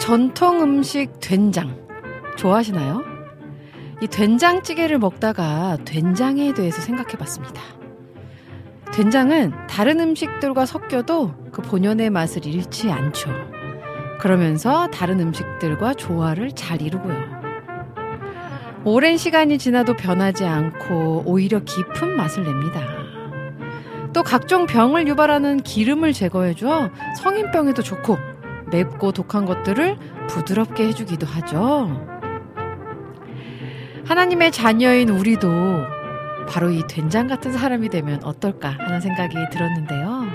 전통 음식 된장 좋아하시나요? 이 된장찌개를 먹다가 된장에 대해서 생각해 봤습니다. 된장은 다른 음식들과 섞여도 그 본연의 맛을 잃지 않죠. 그러면서 다른 음식들과 조화를 잘 이루고요. 오랜 시간이 지나도 변하지 않고 오히려 깊은 맛을 냅니다. 또 각종 병을 유발하는 기름을 제거해줘 성인병에도 좋고 맵고 독한 것들을 부드럽게 해주기도 하죠. 하나님의 자녀인 우리도 바로 이 된장 같은 사람이 되면 어떨까 하는 생각이 들었는데요.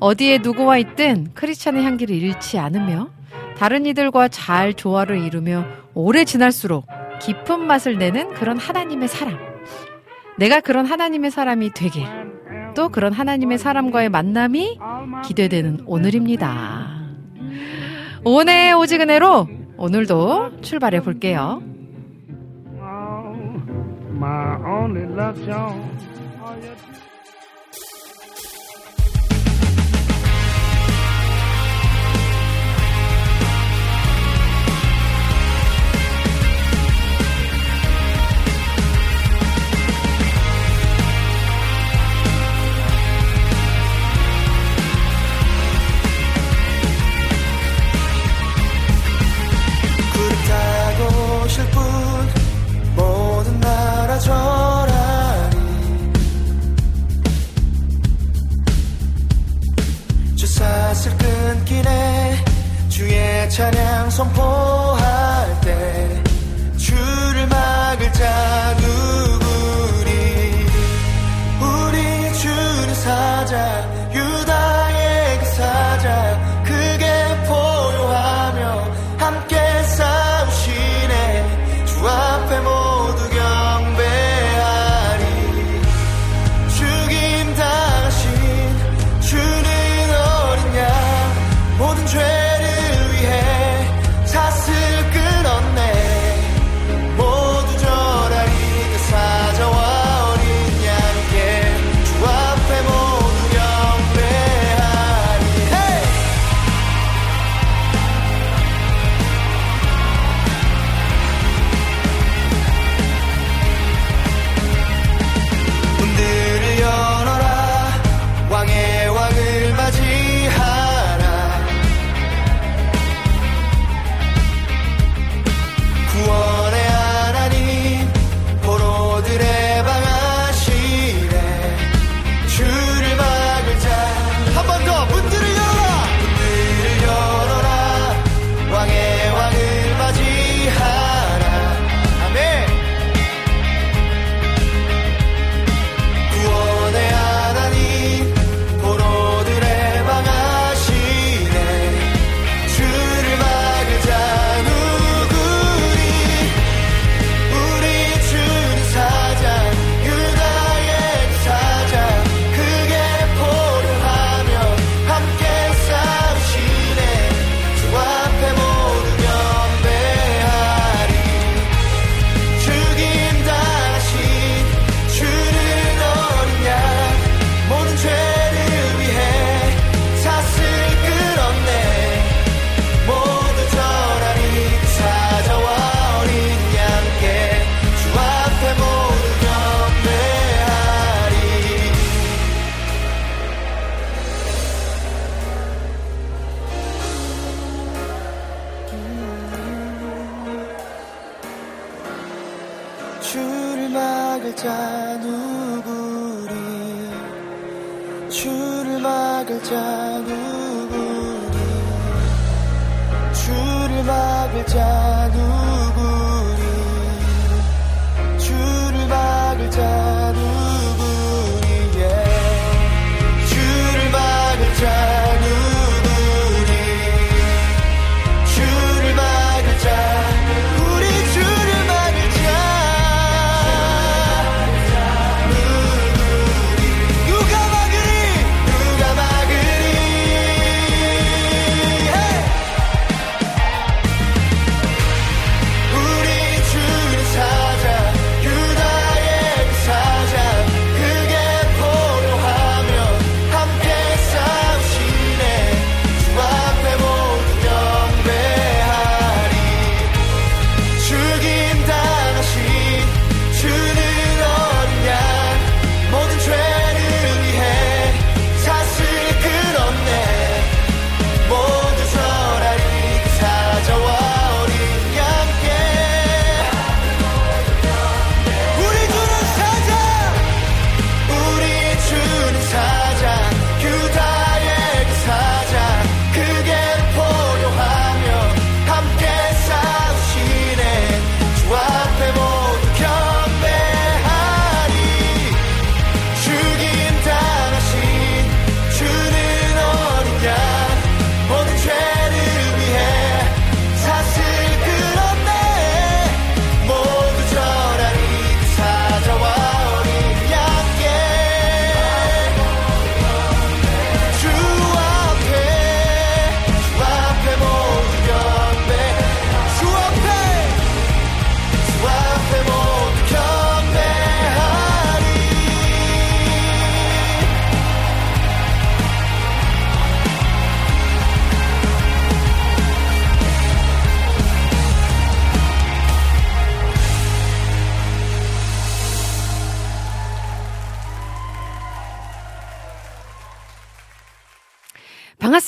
어디에 누구와 있든 크리스찬의 향기를 잃지 않으며 다른 이들과 잘 조화를 이루며 오래 지날수록 깊은 맛을 내는 그런 하나님의 사람. 내가 그런 하나님의 사람이 되길. 또 그런 하나님의 사람과의 만남이 기대되는 오늘입니다. 오늘 오지근해로 오늘도 출발해 볼게요. 타고 실뿐 모든 나라 전하리. 주사슬 끊기네 주의 찬양 선포할 때 주를 막을 자 누구리 우리 주는 사자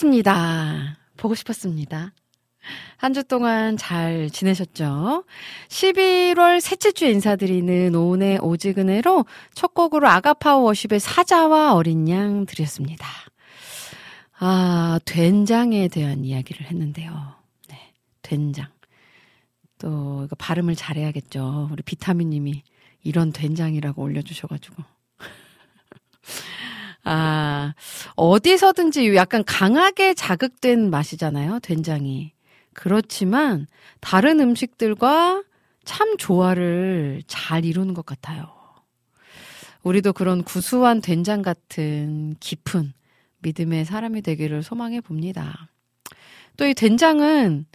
반갑습니다. 보고 싶었습니다. 한 주 동안 잘 지내셨죠? 11월 셋째 주 인사드리는 오은의 오지근해로 첫 곡으로 아가파워 워십의 사자와 어린 양 드렸습니다. 아, 된장에 대한 이야기를 했는데요. 네, 된장. 또, 이거 발음을 잘해야겠죠. 우리 비타민님이 이런 된장이라고 올려주셔가지고. 아, 어디서든지 약간 강하게 자극된 맛이잖아요, 된장이. 그렇지만 다른 음식들과 참 조화를 잘 이루는 것 같아요. 우리도 그런 구수한 된장 같은 깊은 믿음의 사람이 되기를 소망해 봅니다. 또 이 된장은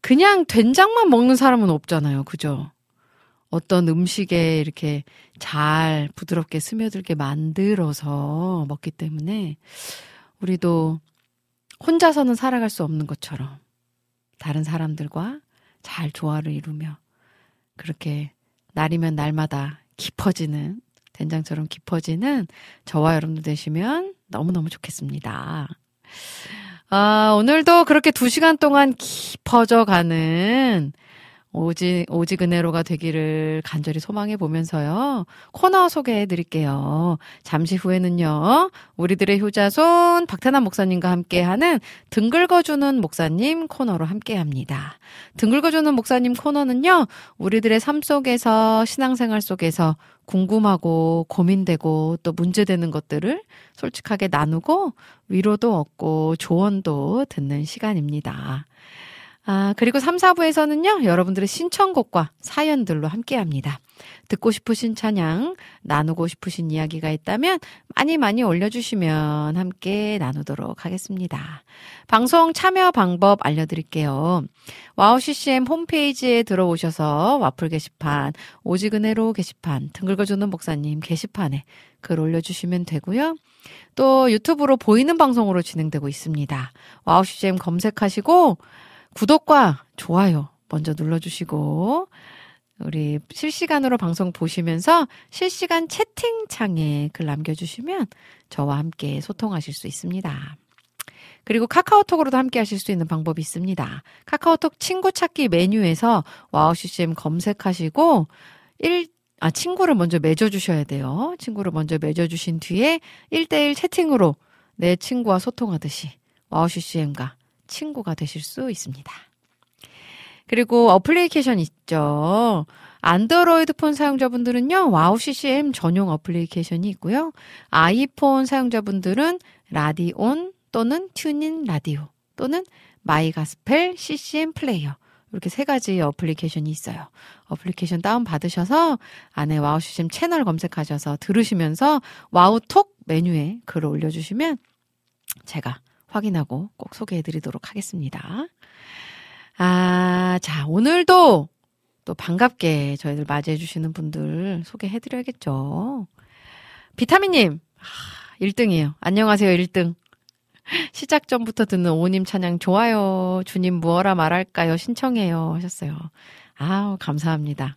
그냥 된장만 먹는 사람은 없잖아요. 그죠? 어떤 음식에 이렇게 잘 부드럽게 스며들게 만들어서 먹기 때문에 우리도 혼자서는 살아갈 수 없는 것처럼 다른 사람들과 잘 조화를 이루며 그렇게 날이면 날마다 깊어지는 된장처럼 깊어지는 저와 여러분들 되시면 너무너무 좋겠습니다. 아, 오늘도 그렇게 두 시간 동안 깊어져 가는 오지, 오지근해로가 되기를 간절히 소망해 보면서요. 코너 소개해 드릴게요. 잠시 후에는요. 우리들의 효자손 박태남 목사님과 함께하는 등글거주는 목사님 코너로 함께 합니다. 등글거주는 목사님 코너는요. 우리들의 삶 속에서 신앙생활 속에서 궁금하고 고민되고 또 문제되는 것들을 솔직하게 나누고 위로도 얻고 조언도 듣는 시간입니다. 아, 그리고 3, 4부에서는요, 여러분들의 신청곡과 사연들로 함께 합니다. 듣고 싶으신 찬양, 나누고 싶으신 이야기가 있다면 많이 많이 올려주시면 함께 나누도록 하겠습니다. 방송 참여 방법 알려드릴게요. Wow CCM 홈페이지에 들어오셔서 와플 게시판, 오직은혜로 게시판, 등 긁어주는 목사님 게시판에 글 올려주시면 되고요. 또 유튜브로 보이는 방송으로 진행되고 있습니다. Wow CCM 검색하시고 구독과 좋아요 먼저 눌러주시고 우리 실시간으로 방송 보시면서 실시간 채팅창에 글 남겨주시면 저와 함께 소통하실 수 있습니다. 그리고 카카오톡으로도 함께 하실 수 있는 방법이 있습니다. 카카오톡 친구 찾기 메뉴에서 Wow CCM 검색하시고 1, 아, 친구를 먼저 맺어주셔야 돼요. 친구를 먼저 맺어주신 뒤에 1대1 채팅으로 내 친구와 소통하듯이 Wow CCM과 친구가 되실 수 있습니다. 그리고 어플리케이션 있죠. 안드로이드 폰 사용자분들은요, Wow CCM 전용 어플리케이션이 있고요. 아이폰 사용자분들은 라디온 또는 TuneIn 라디오 또는 My Gospel CCM 플레이어. 이렇게 세 가지 어플리케이션이 있어요. 어플리케이션 다운 받으셔서 안에 Wow CCM 채널 검색하셔서 들으시면서 Wow톡 메뉴에 글을 올려주시면 제가 확인하고 꼭 소개해 드리도록 하겠습니다. 아, 자, 오늘도 또 반갑게 저희들 맞이해 주시는 분들 소개해 드려야겠죠. 비타민님, 1등이에요. 안녕하세요, 1등. 시작 전부터 듣는 오님 찬양 좋아요. 주님 무어라 말할까요? 신청해요. 하셨어요. 아우, 감사합니다.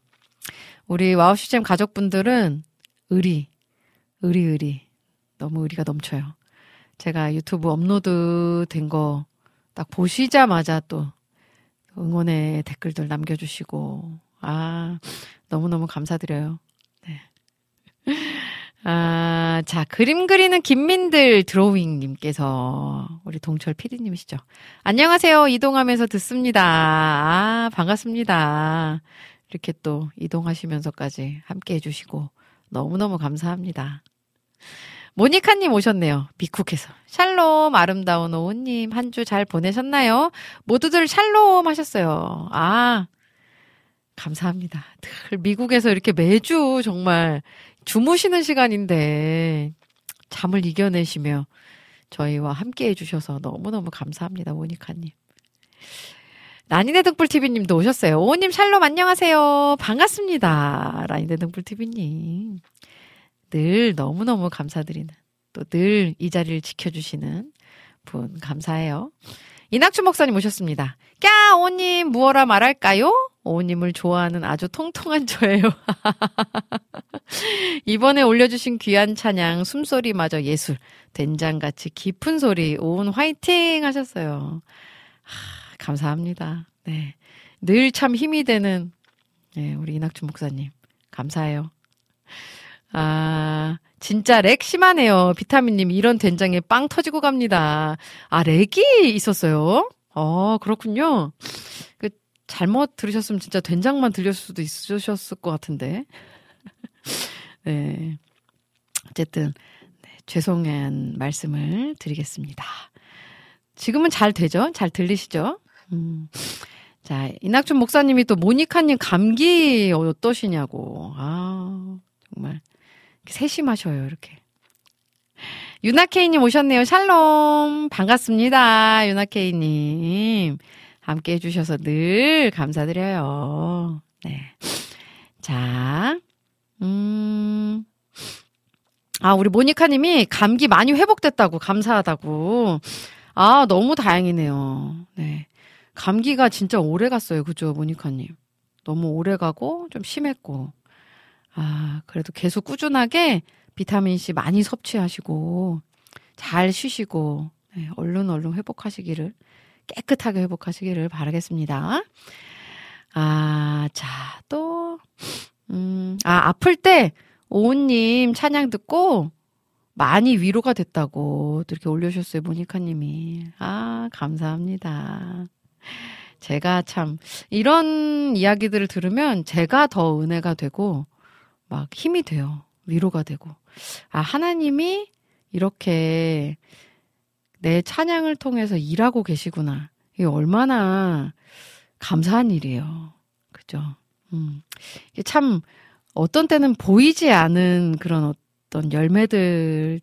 우리 Wow CCM 가족분들은 의리, 의리, 의리. 너무 의리가 넘쳐요. 제가 유튜브 업로드 된 거 딱 보시자마자 또 응원의 댓글들 남겨주시고, 아, 너무너무 감사드려요. 네. 아, 자, 그림 그리는 김민들 드로잉님께서 우리 동철 PD님이시죠. 안녕하세요. 이동하면서 듣습니다. 아, 반갑습니다. 이렇게 또 이동하시면서까지 함께 해주시고 너무너무 감사합니다. 모니카님 오셨네요. 미쿡에서. 샬롬, 아름다운 오우님, 한 주 잘 보내셨나요? 모두들 샬롬 하셨어요. 아, 감사합니다. 늘 미국에서 이렇게 매주 정말 주무시는 시간인데 잠을 이겨내시며 저희와 함께 해주셔서 너무너무 감사합니다, 모니카님. 라니네 등불TV님도 오셨어요. 오님 샬롬 안녕하세요. 반갑습니다. 라니네 등불TV님. 늘 너무너무 감사드리는 또 늘 이 자리를 지켜주시는 분 감사해요. 이낙주 목사님 오셨습니다. 까 오님 무엇라 말할까요? 오님을 좋아하는 아주 통통한 저예요. 이번에 올려주신 귀한 찬양 숨소리마저 예술 된장같이 깊은 소리 온 화이팅 하셨어요. 하, 감사합니다. 네. 늘 참 힘이 되는 네, 우리 이낙주 목사님 감사해요. 아, 진짜 렉 심하네요. 비타민님, 이런 된장에 빵 터지고 갑니다. 아, 렉이 있었어요? 어, 그렇군요. 그, 잘못 들으셨으면 진짜 된장만 들렸을 수도 있으셨을 것 같은데. 네. 어쨌든, 네, 죄송한 말씀을 드리겠습니다. 지금은 잘 되죠? 잘 들리시죠? 음. 자, 이낙준 목사님이 또 모니카님 감기 어떠시냐고. 아, 정말. 세심하셔요, 이렇게. 유나케이님 오셨네요. 샬롬. 반갑습니다. 유나케이님. 함께 해주셔서 늘 감사드려요. 네. 자, 음. 아, 우리 모니카님이 감기 많이 회복됐다고, 감사하다고. 아, 너무 다행이네요. 네. 감기가 진짜 오래 갔어요. 그죠, 모니카님? 너무 오래 가고, 좀 심했고. 아, 그래도 계속 꾸준하게 비타민C 많이 섭취하시고, 잘 쉬시고, 네, 얼른 얼른 회복하시기를, 깨끗하게 회복하시기를 바라겠습니다. 아, 자, 또, 음, 아, 아플 때, 오은님 찬양 듣고, 많이 위로가 됐다고 또 이렇게 올려주셨어요, 모니카님이. 아, 감사합니다. 제가 참, 이런 이야기들을 들으면 제가 더 은혜가 되고, 막 힘이 돼요. 위로가 되고. 아, 하나님이 이렇게 내 찬양을 통해서 일하고 계시구나. 이게 얼마나 감사한 일이에요. 그죠? 음. 이게 참 어떤 때는 보이지 않은 그런 어떤 열매들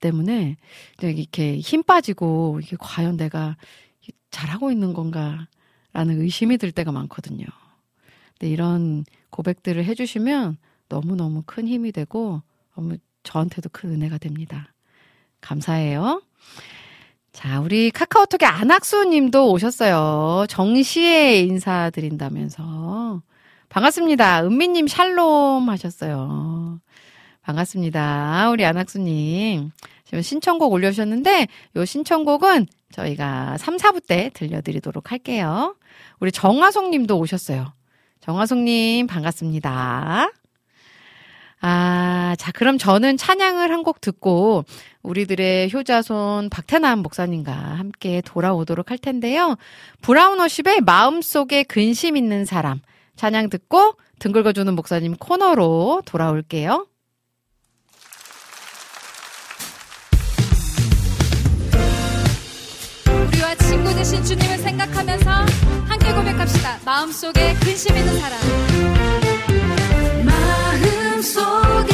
때문에 이렇게 힘 빠지고 이게 과연 내가 잘하고 있는 건가 라는 의심이 들 때가 많거든요. 근데 이런 고백들을 해주시면 너무너무 큰 힘이 되고 너무 저한테도 큰 은혜가 됩니다. 감사해요. 자, 우리 카카오톡에 안학수 님도 오셨어요. 정시에 인사드린다면서. 반갑습니다. 은미 님 샬롬 하셨어요. 반갑습니다. 우리 안학수 님. 지금 신청곡 올려주셨는데, 요 신청곡은 저희가 3, 4부 때 들려드리도록 할게요. 우리 정화송 님도 오셨어요. 정화송 님, 반갑습니다. 아, 자, 그럼 저는 찬양을 한 곡 듣고 우리들의 효자손 박태남 목사님과 함께 돌아오도록 할 텐데요. 브라운 워십의 마음속에 근심 있는 사람 찬양 듣고 등 긁어주는 목사님 코너로 돌아올게요. 우리와 친구 되신 주님을 생각하면서 함께 고백합시다. 마음속에 근심 있는 사람. 마음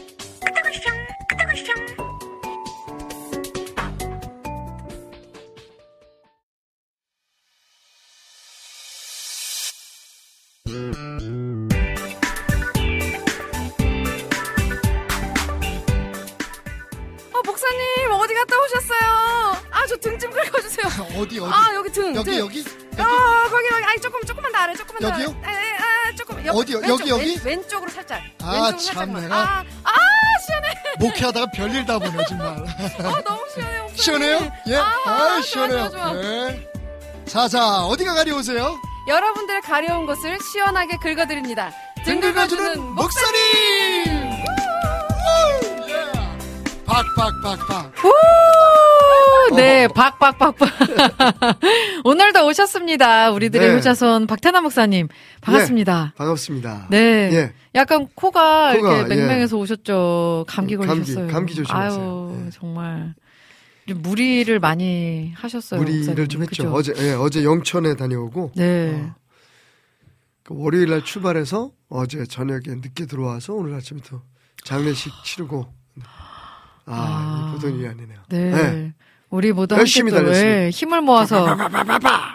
어디 어디 아, 여기 등. 여기 등. 여기 여기 아, 거기, 거기. 아니, 조금, 조금만 더 아래, 조금만 더 여기요? 아래. 에, 에, 아, 조금. 옆, 어디요? 왼쪽, 여기, 여기? 왼, 왼쪽으로 살짝. 아, 참. 내가. 아, 아, 시원해. 목회하다가 별일 다 보네 정말 어, 너무 시원해, 목사님. 시원해요? 예, 아, 아, 아, 좋아, 시원해요. 좋아, 좋아. 예. 자, 자, 어디가 가려우세요? 여러분들의 가려운 곳을 시원하게 긁어드립니다. 등 긁어주는 목사님! 우! 예. 박박박박. 우! 네, 박박박박. 오늘도 오셨습니다. 우리들의 네. 효자손 박태남 목사님. 반갑습니다. 반갑습니다. 네. 예. 약간 코가, 코가, 이렇게 예. 맹맹해서 오셨죠. 감기 감기, 걸리셨어요. 감기 조심하세요. 아유, 네. 정말. 좀 무리를 많이 하셨어요. 무리를 목사님. 좀 했죠. 그죠? 어제 예, 어제 영천에 다녀오고 네. 어, 그 월요일 날 출발해서 어제 저녁에 늦게 들어와서 오늘 아침에 또 장례식 치르고 아, 아. 보통 일이 아니네요. 네. 네. 우리 모두 열심히 함께 또, 다녔습니다. 예, 힘을 모아서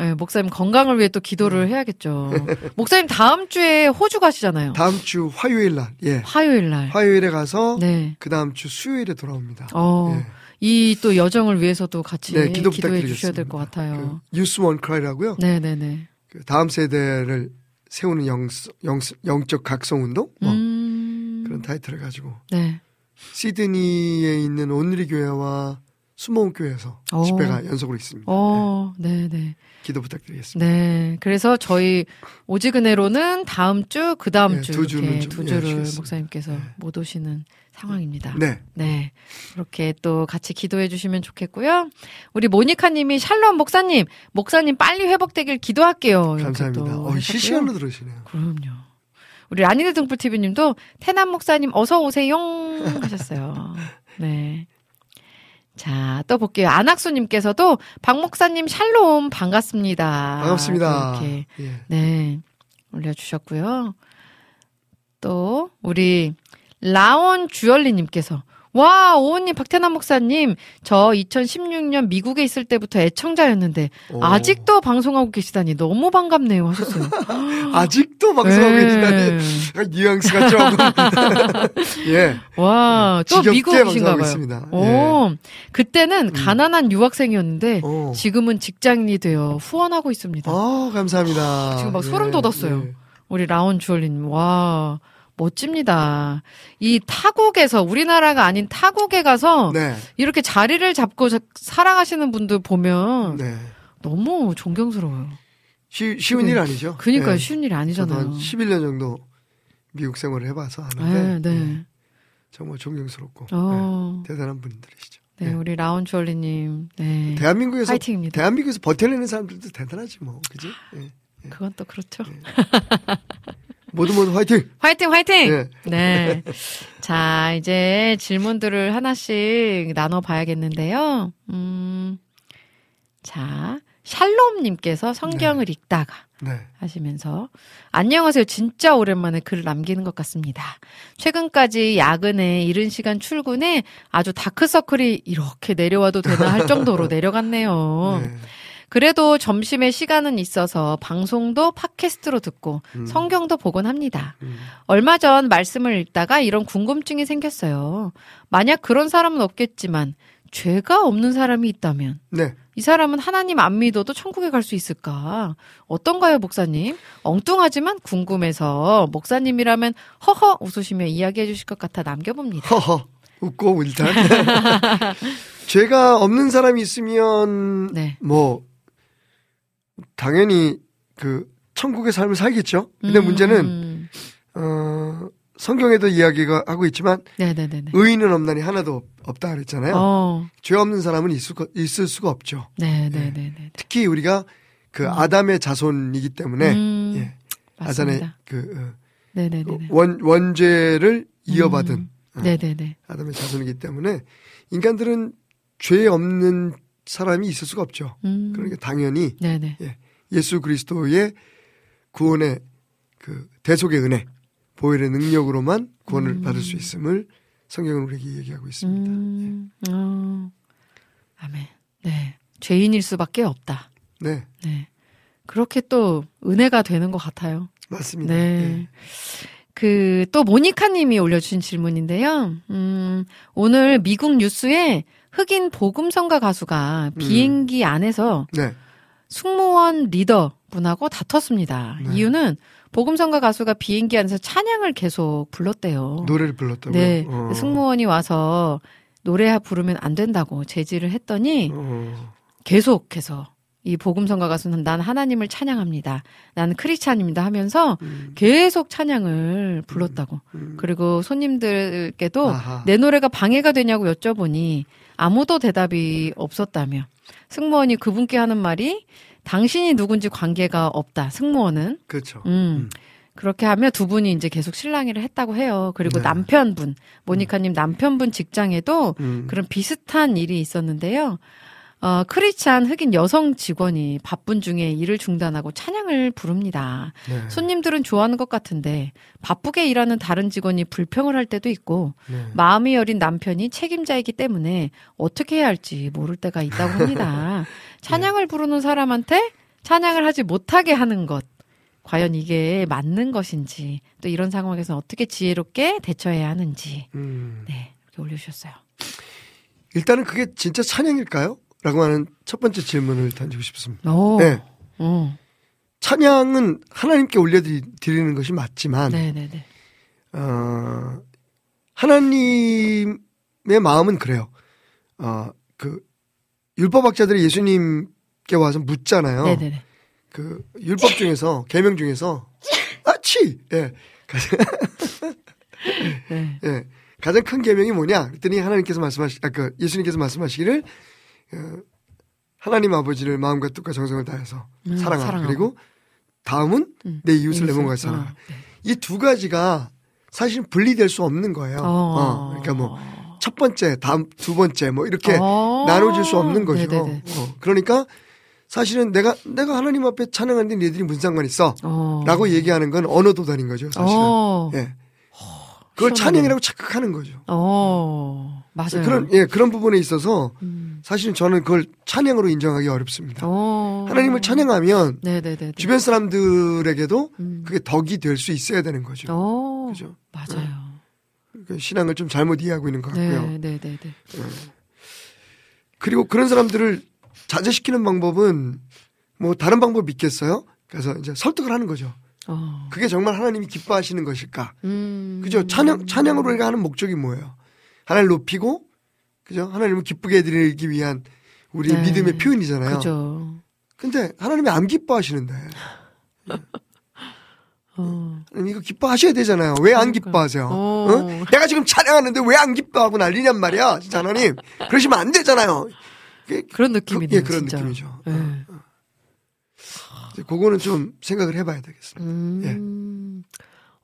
예, 목사님 건강을 위해 또 기도를 해야겠죠. 목사님 다음 주에 호주 가시잖아요. 다음 주 화요일 날, 예. 화요일 날. 화요일에 가서 네. 그 다음 주 수요일에 돌아옵니다. 어, 예. 이또 여정을 위해서도 같이 네, 기도 부탁드리겠습니다. 주셔야 될 것 같아요. 그 유스 원 크라이라고요. 네 네 네. 그 다음 세대를 세우는 영, 영, 영적 각성 운동 뭐 음. 그런 타이틀을 가지고 네. 시드니에 있는 온누리 교회와 수모원 교회에서 오. 집회가 연속으로 있습니다. 어, 네네. 기도 부탁드리겠습니다. 네. 그래서 저희 오지근해로는 다음 주, 그 다음 네, 주두 이렇게 주는 좀, 두 예, 주를 쉬겠습니다. 목사님께서 네. 못 오시는 상황입니다. 네. 네. 그렇게 또 같이 기도해 주시면 좋겠고요. 우리 모니카 님이 샬롬 목사님, 목사님 빨리 회복되길 기도할게요. 감사합니다. 또 어. 실시간으로 들으시네요. 그럼요. 우리 라니네 등불 TV님도 태남 목사님 어서 오세요 하셨어요. 네. 자, 또 볼게요. 안학수님께서도 박 목사님 샬롬 반갑습니다. 반갑습니다. 이렇게 예. 네 올려주셨고요. 또 우리 라온 주얼리님께서 와 오은님 박태남 목사님 저 2016년 미국에 있을 때부터 애청자였는데 오. 아직도 방송하고 계시다니 너무 반갑네요 하셨어요. 아직도 방송하고 네. 계시다니 뉘앙스가 조금 예. 와, 또 미국이신가 봐요. 오, 예. 그때는 가난한 유학생이었는데 어. 지금은 직장인이 되어 후원하고 있습니다. 어, 감사합니다. 지금 막 예, 소름 돋았어요. 예. 우리 라온 주얼리님, 와, 멋집니다. 이 타국에서, 우리나라가 아닌 타국에 가서 네. 이렇게 자리를 잡고 자- 살아가시는 분들 보면 네. 너무 존경스러워요. 쉬, 쉬운 일 아니죠? 그니까요, 예. 쉬운 일이 저도 아니잖아요. 한 11년 정도 미국 생활을 해봐서 아는데 네, 예, 네. 정말 존경스럽고 어, 예, 대단한 분들이시죠. 네, 예. 우리 라온 주 얼리님, 네. 대한민국에서 파이팅입니다. 대한민국에서 버텨내는 사람들도 대단하지 뭐, 그지? 예. 그건 또 그렇죠. 모두 모두 화이팅! 화이팅, 화이팅! 예. 네. 자, 이제 질문들을 하나씩 나눠봐야겠는데요. 음, 자, 샬롬님께서 성경을 읽다가 네. 하시면서 안녕하세요. 진짜 오랜만에 글을 남기는 것 같습니다. 최근까지 야근에 이른 시간 출근에 아주 다크서클이 이렇게 내려와도 되나 할 정도로 내려갔네요. 네. 그래도 점심에 시간은 있어서 방송도 팟캐스트로 듣고 음. 성경도 보곤 합니다. 음. 얼마 전 말씀을 읽다가 이런 궁금증이 생겼어요. 만약 그런 사람은 없겠지만 죄가 없는 사람이 있다면 네. 이 사람은 하나님 안 믿어도 천국에 갈 수 있을까? 어떤가요, 목사님? 엉뚱하지만 궁금해서 목사님이라면 허허 웃으시며 이야기해 주실 것 같아 남겨봅니다. 허허. 웃고 일단. 죄가 없는 사람이 있으면 네. 뭐 당연히 그 천국의 삶을 살겠죠. 근데 음, 문제는 어 성경에도 이야기가 하고 있지만 네네네네. 의인은 없나니 하나도 없다 그랬잖아요. 어, 죄 없는 사람은 있을, 거- 있을 수가 없죠. 네네네네. 특히 우리가 그 아담의 자손이기 때문에 음, 예. 아담의. 그 네네네네. 원 원죄를 이어받은 음, 어, 네네네. 아담의 자손이기 때문에 인간들은 죄 없는 사람이 있을 수가 없죠. 음, 그러니까 당연히 네네. 예 수 그리스도의 구원의 그 대속의 은혜, 보혈의 능력으로만 구원을 음. 받을 수 있음을 성경은 우리에게 얘기하고 있습니다. 음, 어, 아멘. 네. 죄인일 수밖에 없다. 네, 네. 그렇게 또 은혜가 되는 것 같아요. 맞습니다. 네. 예. 그, 또 모니카 님이 올려주신 질문인데요. 음, 오늘 미국 뉴스에 흑인 복음성가 가수가 음. 비행기 안에서 네. 승무원 리더 분하고 다퉜습니다. 네. 이유는 복음성가 가수가 비행기 안에서 찬양을 계속 불렀대요. 노래를 불렀다고요. 네. 어. 승무원이 와서 노래 부르면 안 된다고 제지를 했더니 어. 계속해서 이 복음성가 가수는 난 하나님을 찬양합니다. 나는 크리스찬입니다 하면서 음. 계속 찬양을 불렀다고. 음. 그리고 손님들께도 아하. 내 노래가 방해가 되냐고 여쭤보니 아무도 대답이 없었다며. 승무원이 그분께 하는 말이 당신이 누군지 관계가 없다. 승무원은. 그렇죠. 음. 그렇게 하며 두 분이 이제 계속 실랑이를 했다고 해요. 그리고 네. 남편분, 모니카님 남편분 직장에도 음. 그런 비슷한 일이 있었는데요. 어, 크리스찬 흑인 여성 직원이 바쁜 중에 일을 중단하고 찬양을 부릅니다. 네. 손님들은 좋아하는 것 같은데 바쁘게 일하는 다른 직원이 불평을 할 때도 있고 네. 마음이 여린 남편이 책임자이기 때문에 어떻게 해야 할지 모를 때가 있다고 합니다. 찬양을 부르는 사람한테 찬양을 하지 못하게 하는 것. 과연 이게 맞는 것인지 또 이런 상황에서 어떻게 지혜롭게 대처해야 하는지 음. 네 이렇게 올려주셨어요. 일단은 그게 진짜 찬양일까요? 라고 하는 첫 번째 질문을 던지고 싶습니다. 오, 네. 어, 찬양은 하나님께 올려드리는 것이 맞지만, 네네네. 어, 하나님의 마음은 그래요. 어, 그, 율법학자들이 예수님께 와서 묻잖아요. 네네네. 그, 율법 중에서, 계명 중에서, 아치! 예. 가장, 네. 예. 가장 큰 계명이 뭐냐? 그랬더니 하나님께서 말씀하시, 아, 그, 예수님께서 말씀하시기를, 어, 하나님 아버지를 마음과 뜻과 정성을 다해서 음, 사랑하라. 사랑하고. 그리고 다음은 음, 내 이웃을 내 몸과 사랑하라. 어, 네. 이두 가지가 사실 분리될 수 없는 거예요. 어. 어, 그러니까 뭐 첫 번째, 다음 두 번째 뭐 이렇게 어. 나눠질 수 없는 거죠. 네네네. 어, 그러니까 사실은 내가 내가 하나님 앞에 찬양하는데 니들이 무슨 상관 있어? 어. 라고 얘기하는 건 언어 도단인 거죠, 사실은. 어. 예. 그걸. 찬양이라고 착각하는 거죠. 어. 맞아요. 그런 예, 그런 부분에 있어서 음. 사실은 저는 그걸 찬양으로 인정하기 어렵습니다. 어. 하나님을 찬양하면 네네네. 주변 사람들에게도 음. 그게 덕이 될 수 있어야 되는 거죠. 어. 그죠? 맞아요. 그 신앙을 좀 잘못 이해하고 있는 것 같고요. 네, 네, 네, 네. 그리고 그런 사람들을 자제시키는 방법은 뭐 다른 방법 있겠어요? 그래서 이제 설득을 하는 거죠. 어. 그게 정말 하나님이 기뻐하시는 것일까? 음. 그죠? 찬양 찬양으로 우리가 하는 목적이 뭐예요? 하나님을 높이고 그죠? 하나님을 기쁘게 해드리기 위한 우리 네. 믿음의 표현이잖아요. 그죠. 근데 하나님이 안 기뻐하시는데 어. 하나님 이거 기뻐하셔야 되잖아요. 왜 안. 기뻐하세요? 어. 어? 내가 지금 찬양하는데 왜 안 기뻐하고 난리냔 말이야. 진짜 하나님 그러시면 안 되잖아요. 그런 느낌이네요. 예, 그런 진짜. 느낌이죠. 네. 이제 그거는 좀 생각을 해봐야 되겠습니다. 음.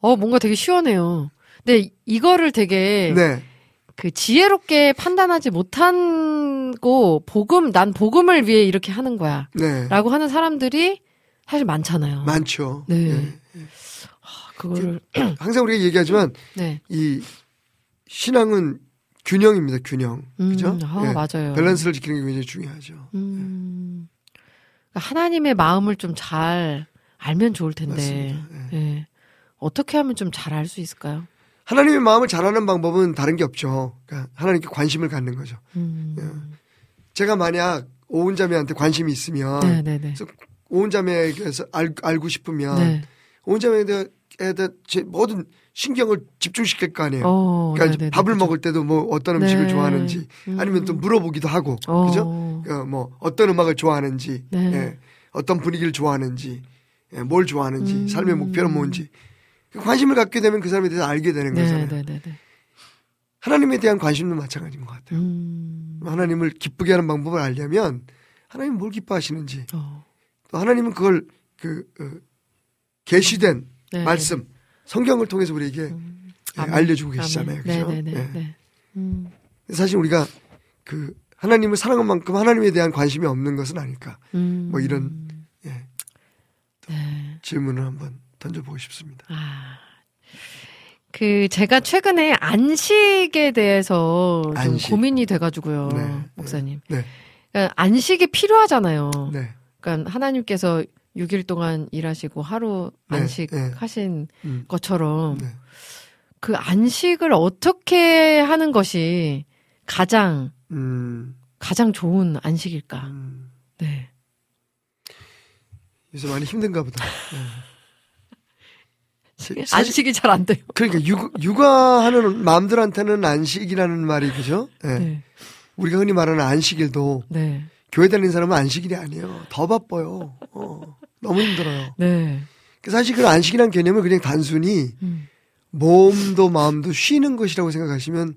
어, 뭔가 되게 시원해요. 근데 이거를 되게 네, 그 지혜롭게 판단하지 못하고 복음 난 복음을 위해 이렇게 하는 거야. 네, 라고 하는 사람들이 사실 많잖아요. 많죠. 네. 예. 그거를 항상 우리가 얘기하지만 네. 이 신앙은 균형입니다. 균형, 음, 그죠? 아, 예. 맞아요. 밸런스를 지키는 게 굉장히 중요하죠. 음. 그러니까 하나님의 마음을 좀 잘 알면 좋을 텐데. 맞습니다. 예. 어떻게 하면 좀 잘 알 수 있을까요? 하나님의 마음을 잘하는 방법은 다른 게 없죠. 그러니까 하나님께 관심을 갖는 거죠. 음. 제가 만약 오은자매한테 관심이 있으면 네, 네, 네. 오은자매에게서 알, 알고 싶으면 네. 오은자매에 대해 제 모든 신경을 집중시킬 거 아니에요. 어, 그러니까 네네네, 밥을 그죠. 먹을 때도 뭐 어떤 음식을 네. 좋아하는지 음. 아니면 또 물어보기도 하고 어. 그죠? 그뭐 어떤 음악을 좋아하는지 네. 예, 어떤 분위기를 좋아하는지 예, 뭘 좋아하는지 음. 삶의 목표는 뭔지 그 관심을 갖게 되면 그 사람에 대해서 알게 되는 네, 거잖아요. 네, 네, 네. 하나님에 대한 관심도 마찬가지인 것 같아요. 음. 하나님을 기쁘게 하는 방법을 알려면 하나님 뭘 기뻐하시는지 어. 또 하나님은 그걸 그 어, 계시된 네, 말씀 성경을 통해서 우리에게 음. 예. 알려주고. 계시잖아요. 네, 그죠? 네, 네, 예. 네. 음. 사실 우리가 그 하나님을 사랑한 만큼 하나님에 대한 관심이 없는 것은 아닐까. 음. 뭐 이런 예, 네. 질문을 한번 던져보고 싶습니다. 아. 그 제가 최근에 안식에 대해서 좀 안식. 고민이 돼가지고요, 네, 목사님. 네. 그러니까 안식이 필요하잖아요. 네. 그러니까 하나님께서 6일 동안 일하시고 하루 네, 안식 네. 하신 음. 것처럼 네. 그 안식을 어떻게 하는 것이 가장 음, 가장 좋은 안식일까? 음, 네. 요새 많이 힘든가 보다. 네. 안식이 잘 안 돼요. 그러니까 육, 육아하는 마음들한테는 안식이라는 말이 그죠? 예. 네. 우리가 흔히 말하는 안식일도 네. 교회 다니는 사람은 안식일이 아니에요. 더 바빠요. 어, 너무 힘들어요. 네. 그 사실 그 안식이라는 개념을 그냥 단순히 음. 몸도 마음도 쉬는 것이라고 생각하시면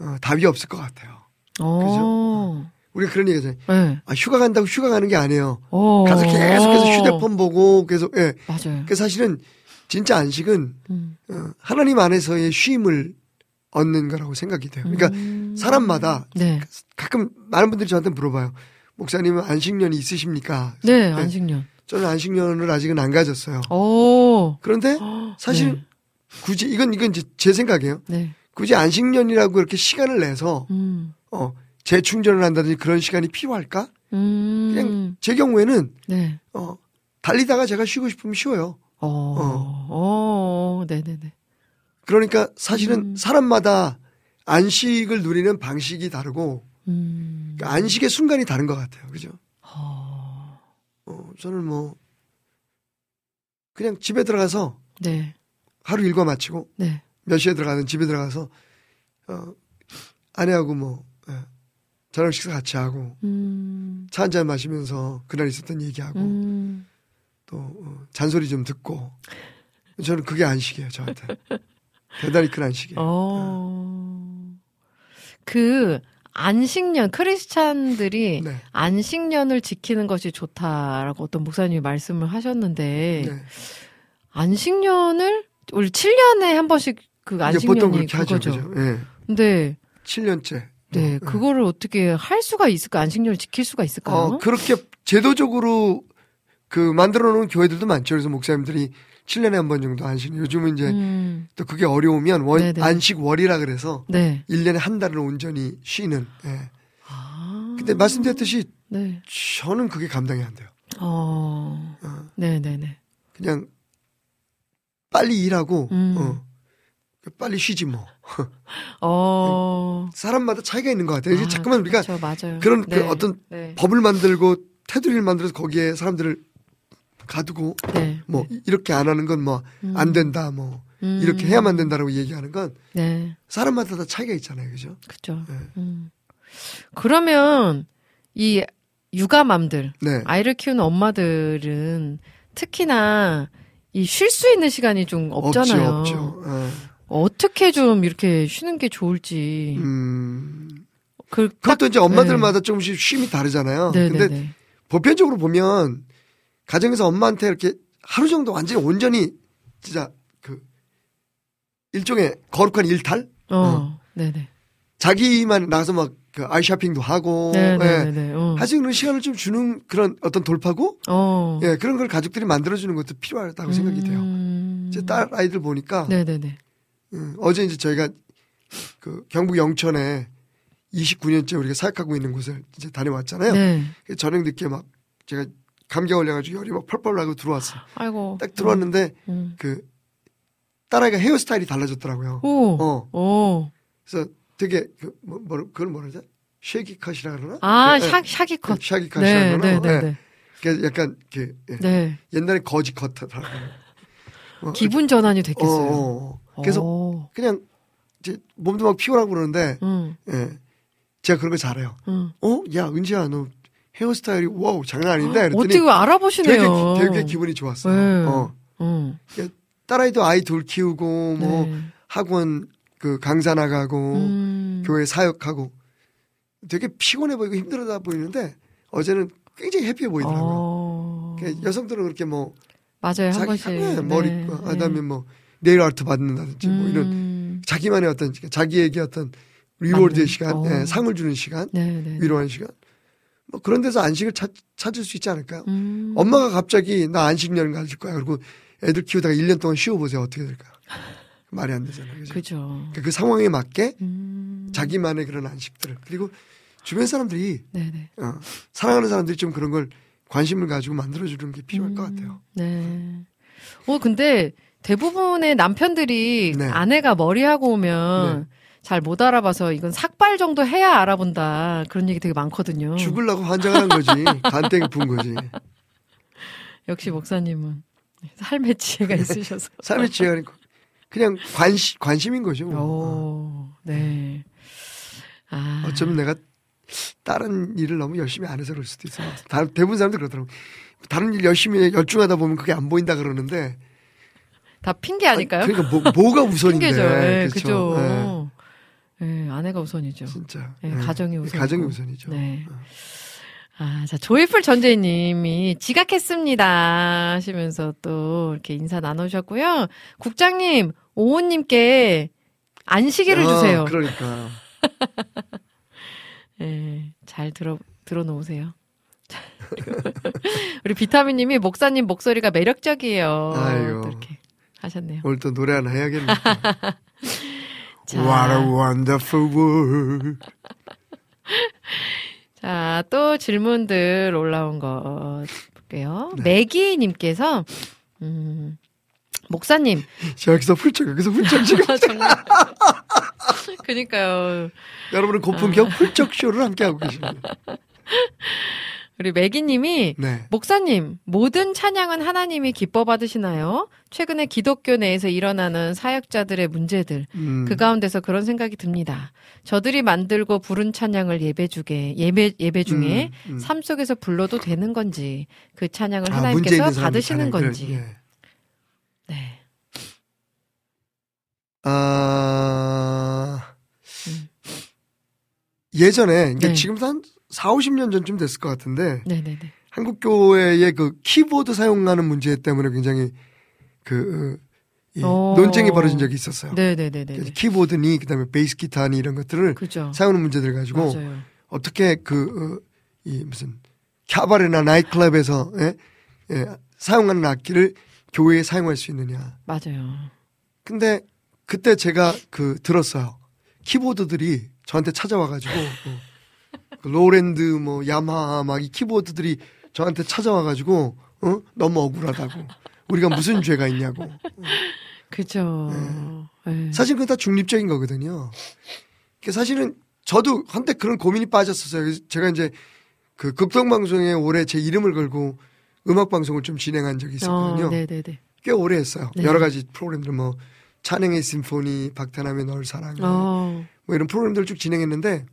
어, 답이 없을 것 같아요. 어. 우리가 그런 얘기하잖아요. 네. 아, 휴가 간다고 휴가 가는 게 아니에요. 어. 가서 계속해서 휴대폰 보고 계속 예. 맞아요. 그 사실은 진짜 안식은 음. 어, 하나님 안에서의 쉼을 얻는 거라고 생각이 돼요. 그러니까 음. 사람마다 네. 가끔 많은 분들이 저한테 물어봐요. 목사님은 안식년이 있으십니까? 네, 안식년. 저는 안식년을 아직은 안 가졌어요. 오. 그런데 사실 네. 굳이 이건 이건 이제 제 생각이에요. 네. 굳이 안식년이라고 이렇게 시간을 내서 음. 어 재충전을 한다든지 그런 시간이 필요할까? 음. 그냥 제 경우에는 네. 어 달리다가 제가 쉬고 싶으면 쉬어요. 어. 어. 네네네. 그러니까 사실은 음. 사람마다 안식을 누리는 방식이 다르고 음. 그러니까 안식의 순간이 다른 것 같아요. 그죠? 어. 어, 저는 뭐 그냥 집에 들어가서 네. 하루 일과 마치고 네. 몇 시에 들어가든 집에 들어가서 어, 아내하고 뭐 예, 저녁 식사 같이 하고 음. 차한잔 마시면서 그날 있었던 얘기하고 음. 또 어, 잔소리 좀 듣고 저는 그게 안식이에요 저한테 대단히 큰 안식이에요. 어. 그 안식년 크리스찬들이 네. 안식년을 지키는 것이 좋다라고 어떤 목사님이 말씀을 하셨는데 네. 안식년을 우리 7년에 한 번씩 그 안식년이 보통 그렇게 하죠. 그거죠. 그죠? 예. 근데 7년째. 네, 그거를 어떻게 할 수가 있을까? 안식년을 지킬 수가 있을까요? 어, 그렇게 제도적으로 그 만들어 놓은 교회들도 많죠. 그래서 목사님들이 7년에 한 번 정도 안식. 요즘은 이제 음, 또 그게 어려우면 원, 네네. 안식 월이라 그래서 네. 1년에 한 달을 온전히 쉬는. 예. 아, 근데 말씀드렸듯이 네. 저는 그게 감당이 안 돼요. 어, 어, 네, 네, 네. 그냥 빨리 일하고 음. 어, 빨리 쉬지 뭐. 어, 사람마다 차이가 있는 것 같아요. 아, 자꾸만 우리가 그렇죠, 맞아요. 그런 그 네, 어떤 네, 법을 만들고 테두리를 만들어서 거기에 사람들을 가두고 네. 뭐 이렇게 안 하는 건 뭐안 음. 된다 뭐 음. 이렇게 해야만 된다라고 얘기하는 건 네, 사람마다 다 차이가 있잖아요. 그죠? 그죠. 네. 음. 그러면 이 육아맘들, 네. 아이를 키우는 엄마들은 특히나 이 쉴 수 있는 시간이 좀 없잖아요. 없죠, 없죠. 어. 어떻게 좀 이렇게 쉬는 게 좋을지. 음. 그, 그것도 이제 엄마들마다 조금씩 쉼이 다르잖아요. 네, 근데 네, 네. 보편적으로 보면 가정에서 엄마한테 이렇게 하루 정도 완전히 온전히 진짜 그 일종의 거룩한 일탈? 어, 네, 네. 자기만 나가서 막 그 아이 쇼핑도 하고 네, 네, 예. 네, 네. 어. 할수 있는 시간을 좀 주는 그런 어떤 돌파구 어. 예, 그런 걸 가족들이 만들어 주는 것도 필요하다고 생각이 돼요. 음. 제딸 아이들 보니까 네, 네, 네. 음, 어제 이제 저희가 그 경북 영천에 29년째 우리가 사역하고 있는 곳을 이제 다녀왔잖아요. 네. 저녁 늦게 막 제가 감기 걸려가지고 열이 막 펄펄 나고 들어왔어요. 아이고. 딱 들어왔는데 음. 그 딸아이가 헤어스타일이 달라졌더라고요. 오. 어, 오. 그래서 되게 그 뭐, 뭐 그걸 뭐라 그러지? shaggy 컷이라 그러나? 아, 예, 샤, shaggy 컷. 그 shaggy 컷이라 네, 그러나? 네, 네, 예. 네. 그게 약간 그 예. 네. 옛날에 거지 컷 하더라고요. 어, 기분 전환이 어, 됐겠어요. 어, 어. 그래서 오. 그냥 이제 몸도 막 피곤하고 그러는데 응, 예. 제가 그런 거 잘해요. 응. 어, 야 은지야 너 헤어스타일이 wow 장난 아닌데. 그랬더니 어떻게 알아보시네요. 되게 되게 기분이 좋았어요. 네. 어. 응. 딸아이도 아이 둘 키우고 뭐 네. 학원 그 강사 나가고 음. 교회 사역하고 되게 피곤해 보이고 힘들어다 보이는데 어제는 굉장히 happy해 보이더라고요. 어. 그 여성들은 그렇게 뭐 맞아요, 한 번씩. 네, 머리 네, 네, 네. 그다음에 뭐 네일 아트 받는다든지 뭐 이런 음. 자기만의 어떤 자기에게 어떤 reward의. 시간, 어. 예, 상을 주는 시간, 네, 네. 위로하는 시간. 뭐 그런 데서 안식을 찾, 찾을 수 있지 않을까요? 음. 엄마가 갑자기 나 안식년 가질 거야. 그리고 애들 키우다가 1년 동안 쉬어보세요. 어떻게 될까? 말이 안 되잖아요. 그죠? 그죠. 그러니까 그 상황에 맞게 음. 자기만의 그런 안식들을 그리고 주변 사람들이 네네. 어, 사랑하는 사람들이 좀 그런 걸 관심을 가지고 만들어주는 게 필요할 것 같아요. 네. 어, 근데 대부분의 남편들이 네. 아내가 머리하고 오면 잘 못 알아봐서 이건 삭발 정도 해야 알아본다. 그런 얘기 되게 많거든요. 죽을라고 환장을 한 거지. 간땡이 푼 거지. 역시 목사님은 삶의 지혜가 있으셔서. 삶의 지혜가 그냥 관심, 관심인 거죠. 뭐. 오, 네. 아. 어쩌면 내가 다른 일을 너무 열심히 안 해서 그럴 수도 있어요. 다, 대부분 사람들 그러더라고. 다른 일 열심히 열중하다 보면 그게 안 보인다 그러는데. 다 핑계 아닐까요? 아니, 그러니까 뭐, 뭐가 우선인데. 핑계죠. 예, 그렇죠. 그죠. 예, 아내가 우선이죠. 진짜. 예, 예. 가정이 우선. 가정이 우선이죠. 네. 아, 자, 조이풀 전재님이 지각했습니다. 하시면서 또 이렇게 인사 나누셨고요. 국장님, 오호님께 안시계를 어, 주세요. 그러니까. 예, 잘 들어 들어놓으세요. 우리 비타민님이 목사님 목소리가 매력적이에요. 또 이렇게 하셨네요. 오늘 또 노래 하나 해야겠네. 자. What a wonderful world. 자, 또 질문들 올라온 거 볼게요. 네. 매기님께서 음, 목사님, 여기서 훌쩍, 여기서 훌쩍 지금. 정말. 그니까요. 여러분은 고품격 훌쩍 쇼를 함께하고 계십니다. 우리 매기님이 네. 목사님, 모든 찬양은 하나님이 기뻐 받으시나요? 최근에 기독교 내에서 일어나는 사역자들의 문제들, 음, 그 가운데서 그런 생각이 듭니다. 저들이 만들고 부른 찬양을 예배 중에, 예배, 예배 중에 음, 음. 삶 속에서 불러도 되는 건지, 그 찬양을 아, 하나님께서 받으시는 건지. 예. 네. 아, 음. 예전에, 이게 네. 지금 한 4, 50년 전쯤 됐을 것 같은데, 네네네. 한국 교회의 그 키보드 사용하는 문제 때문에 굉장히 그, 이 오. 논쟁이 벌어진 적이 있었어요. 그래서 키보드니, 그 다음에 베이스 기타니 이런 것들을 그죠. 사용하는 문제들 가지고, 맞아요. 어떻게 그, 어, 이 무슨, 캬바레나 나이트클럽에서, 예? 예, 사용하는 악기를 교회에 사용할 수 있느냐. 맞아요. 근데 그때 제가 그 들었어요. 키보드들이 저한테 찾아와가지고 어, 그 로랜드 뭐 야마하 막 이 키보드들이 저한테 찾아와가지고 어 너무 억울하다고 우리가 무슨 죄가 있냐고 그죠. 네. 사실 그건 다 중립적인 거거든요. 그 사실은 저도 한때 그런 고민이 빠졌었어요. 제가 이제 그 극동방송에 올해 제 이름을 걸고 음악 방송을 좀 진행한 적이 있었거든요. 어, 네네네. 꽤 오래 했어요. 네. 여러 가지 프로그램들 뭐 찬양의 심포니, 박태남의 널 사랑해 어, 뭐 이런 프로그램들을 쭉 진행했는데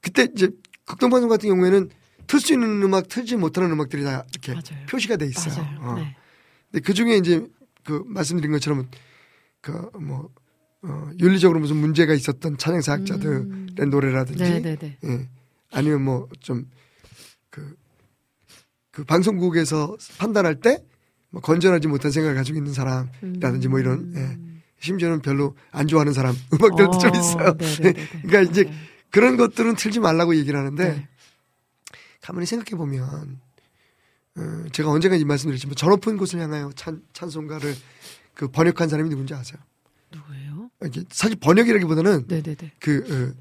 그때 이제 극동방송 같은 경우에는 틀 수 있는 음악, 틀지 못하는 음악들이 다 이렇게 맞아요. 표시가 돼 있어요. 맞아요. 어. 네. 근데 그 중에 이제 그 말씀드린 것처럼 그뭐 어, 윤리적으로 무슨 문제가 있었던 찬양 사학자들의 음. 노래라든지 네네네. 예. 아니면 뭐 좀그 그 방송국에서 판단할 때 뭐 건전하지 못한 생각을 가지고 있는 사람이라든지 뭐 이런 예. 심지어는 별로 안 좋아하는 사람 음악들도 좀 음. 어, 있어요. 네네네네. 그러니까 이제. 그런 것들은 틀지 말라고 얘기를 하는데 네. 가만히 생각해 보면 어, 제가 언젠가 이 말씀드렸지만 저 높은 곳을 향하여 찬, 찬송가를 그 번역한 사람이 누군지 아세요? 누구예요? 이게 사실 번역이라기보다는 네네네. 그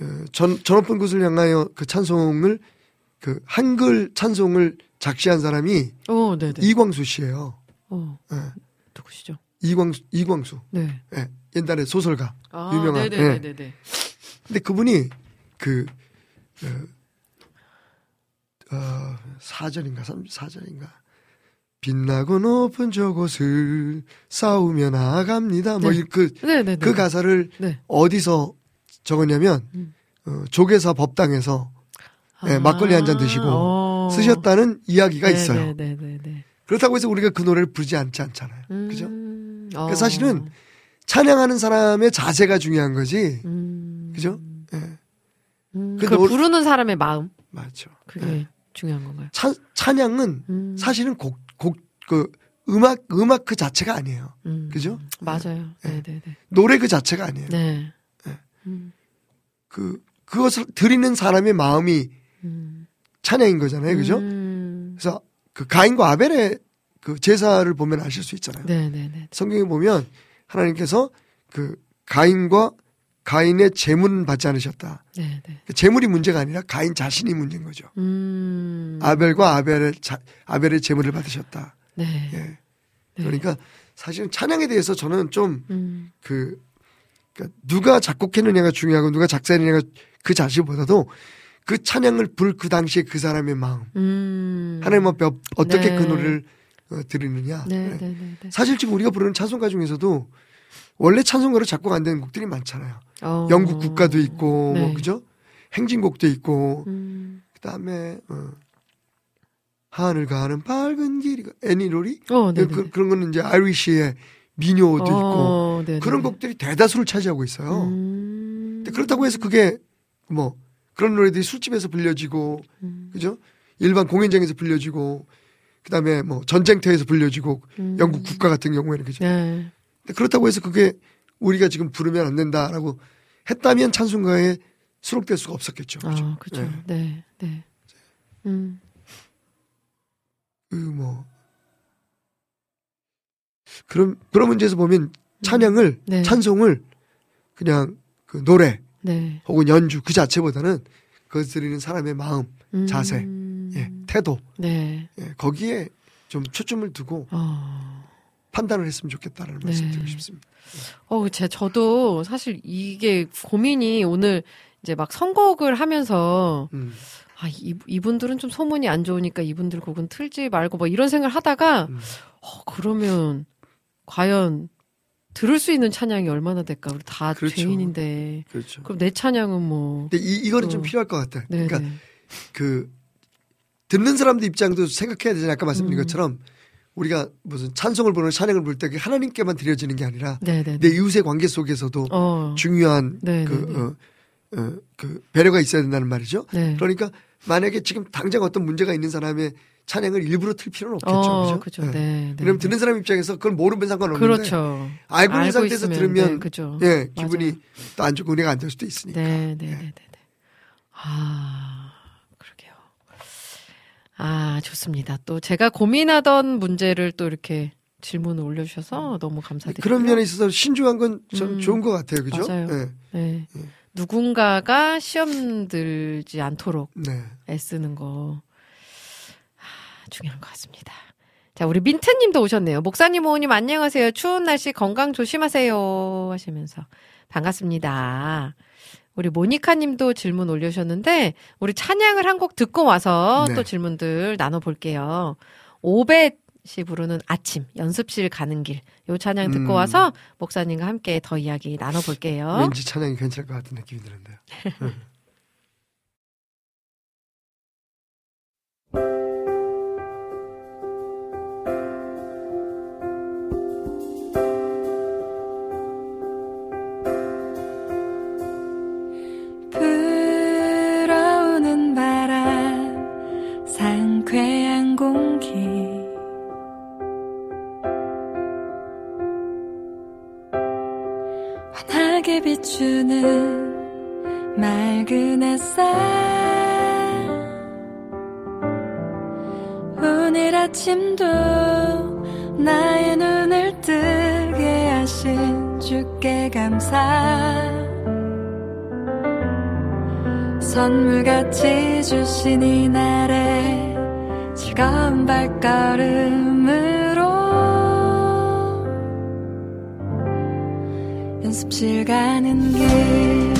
어, 어, 전, 저 높은 곳을 향하여 그 찬송을 그 한글 찬송을 작시한 사람이 어, 네네. 이광수 씨예요. 어, 예. 누구시죠? 이광수 이광수 네. 예. 옛날에 소설가 아, 유명한, 네네네네. 근데 그분이 그, 어, 어, 사절인가, 삼, 사절인가. 빛나고 높은 저곳을 싸우며 나아갑니다. 뭐, 네. 이 그, 네네네. 그 가사를 네. 어디서 적었냐면, 음. 어, 조계사 법당에서 예, 아, 막걸리 한 잔 드시고 어. 쓰셨다는 이야기가 있어요. 네네네네. 그렇다고 해서 우리가 그 노래를 부르지 않지 않잖아요. 그죠? 음, 그러니까 어. 사실은 찬양하는 사람의 자세가 중요한 거지. 음, 그죠? 예. 음, 그 그걸 노- 부르는 사람의 마음 맞죠. 그게 예. 중요한 건가요? 찬, 찬양은 음, 사실은 곡, 곡, 그, 음악, 음악 그 자체가 아니에요. 음, 그죠? 맞아요. 네. 네네네. 노래 그 자체가 아니에요. 네. 네. 음, 그, 그것을 드리는 사람의 마음이 음. 찬양인 거잖아요. 그죠? 음, 그래서 그 가인과 아벨의 그 제사를 보면 아실 수 있잖아요. 네네네. 성경에 보면 하나님께서 그 가인과 가인의 재물은 받지 않으셨다. 네네. 그 재물이 문제가 아니라 가인 자신이 문제인 거죠. 음. 아벨과 아벨의 자, 아벨의 재물을 받으셨다. 네. 예. 네. 그러니까 사실은 찬양에 대해서 저는 좀 음, 그, 그러니까 누가 작곡했느냐가 중요하고 누가 작사했느냐가 그 자체보다도 그 찬양을 부를 그 당시에 그 사람의 마음. 음. 하나님 앞에 어- 어떻게 네. 그 노래를 어, 드리느냐. 네. 네네네. 사실 지금 우리가 부르는 찬송가 중에서도 원래 찬송가로 작곡 안 되는 곡들이 많잖아요. 어. 영국 국가도 있고, 네. 뭐, 그죠? 행진곡도 있고, 음. 그 다음에, 어, 하늘 가는 밝은 길이, 애니로리? 어, 네네. 그, 그런 거는 이제 아이리시의 민요도 있고, 어, 네네네. 그런 곡들이 대다수를 차지하고 있어요. 음. 근데 그렇다고 해서 그게 뭐 그런 노래들이 술집에서 불려지고 음. 그죠? 일반 공연장에서 불려지고 그다음에 뭐 전쟁터에서 불려지고 음. 영국 국가 같은 경우에는 그죠? 네. 근데 그렇다고 해서 그게 우리가 지금 부르면 안 된다라고 했다면 찬송가에 수록될 수가 없었겠죠. 그죠? 아, 그죠. 예. 네, 네. 음, 그 뭐. 그런, 그런 문제에서 보면 찬양을, 네. 찬송을 그냥 그 노래 네. 혹은 연주 그 자체보다는 그것 드리는 사람의 마음, 음, 자세, 예, 태도, 네. 예, 거기에 좀 초점을 두고 어, 판단을 했으면 좋겠다라는 네. 말씀 드리고 싶습니다. 어, 제, 저도 사실 이게 고민이 오늘 이제 막 선곡을 하면서 음, 아, 이, 이분들은 좀 소문이 안 좋으니까 이분들 곡은 틀지 말고 뭐 이런 생각을 하다가 음. 어, 그러면 과연 들을 수 있는 찬양이 얼마나 될까? 우리 다 그렇죠. 죄인인데. 그렇죠. 그럼 내 찬양은 뭐. 근데 이, 이거는 좀 어. 필요할 것 같아. 네. 그러니까 그 듣는 사람들 입장도 생각해야 되잖아요. 아까 말씀드린 음. 것처럼 우리가 무슨 찬송을 부르는 찬양을 부를 때 하나님께만 드려지는 게 아니라 네네. 내 이웃의 관계 속에서도 어. 중요한 네, 그, 네, 네. 어, 어, 그 배려가 있어야 된다는 말이죠. 네. 그러니까 만약에 지금 당장 어떤 문제가 있는 사람의 찬양을 일부러 틀 필요는 없겠죠. 어, 그죠? 예. 네. 네, 네. 듣는 사람 입장에서 그걸 모르면 상관없는데 그렇죠. 알고 있는 상태에서 있으면, 들으면 네. 예, 기분이. 또 안 좋고 은혜가 안 될 수도 있으니까. 네, 네, 예. 네, 네, 네. 아. 아, 좋습니다. 또 제가 고민하던 문제를 또 이렇게 질문을 올려주셔서 너무 감사드리고요. 그런 면에 있어서 신중한 건좀 음, 좋은 것 같아요. 그죠? 맞아요. 네. 네. 누군가가 시험 들지 않도록 네. 애쓰는 거 아, 중요한 것 같습니다. 자, 우리 민트님도 오셨네요. 목사님, 오님 안녕하세요. 추운 날씨 건강 조심하세요. 하시면서 반갑습니다. 우리 모니카님도 질문 올려주셨는데 우리 찬양을 한 곡 듣고 와서 네. 또 질문들 나눠볼게요. 오벳이 부르는 아침 연습실 가는 길. 요 찬양 듣고 음. 와서 목사님과 함께 더 이야기 나눠볼게요. 왠지 찬양이 괜찮을 것 같은 느낌이 드는데요. 햇살. 오늘 아침도 나의 눈을 뜨게 하신 주께 감사 선물같이 주신 이 날에 즐거운 발걸음으로 연습실 가는 길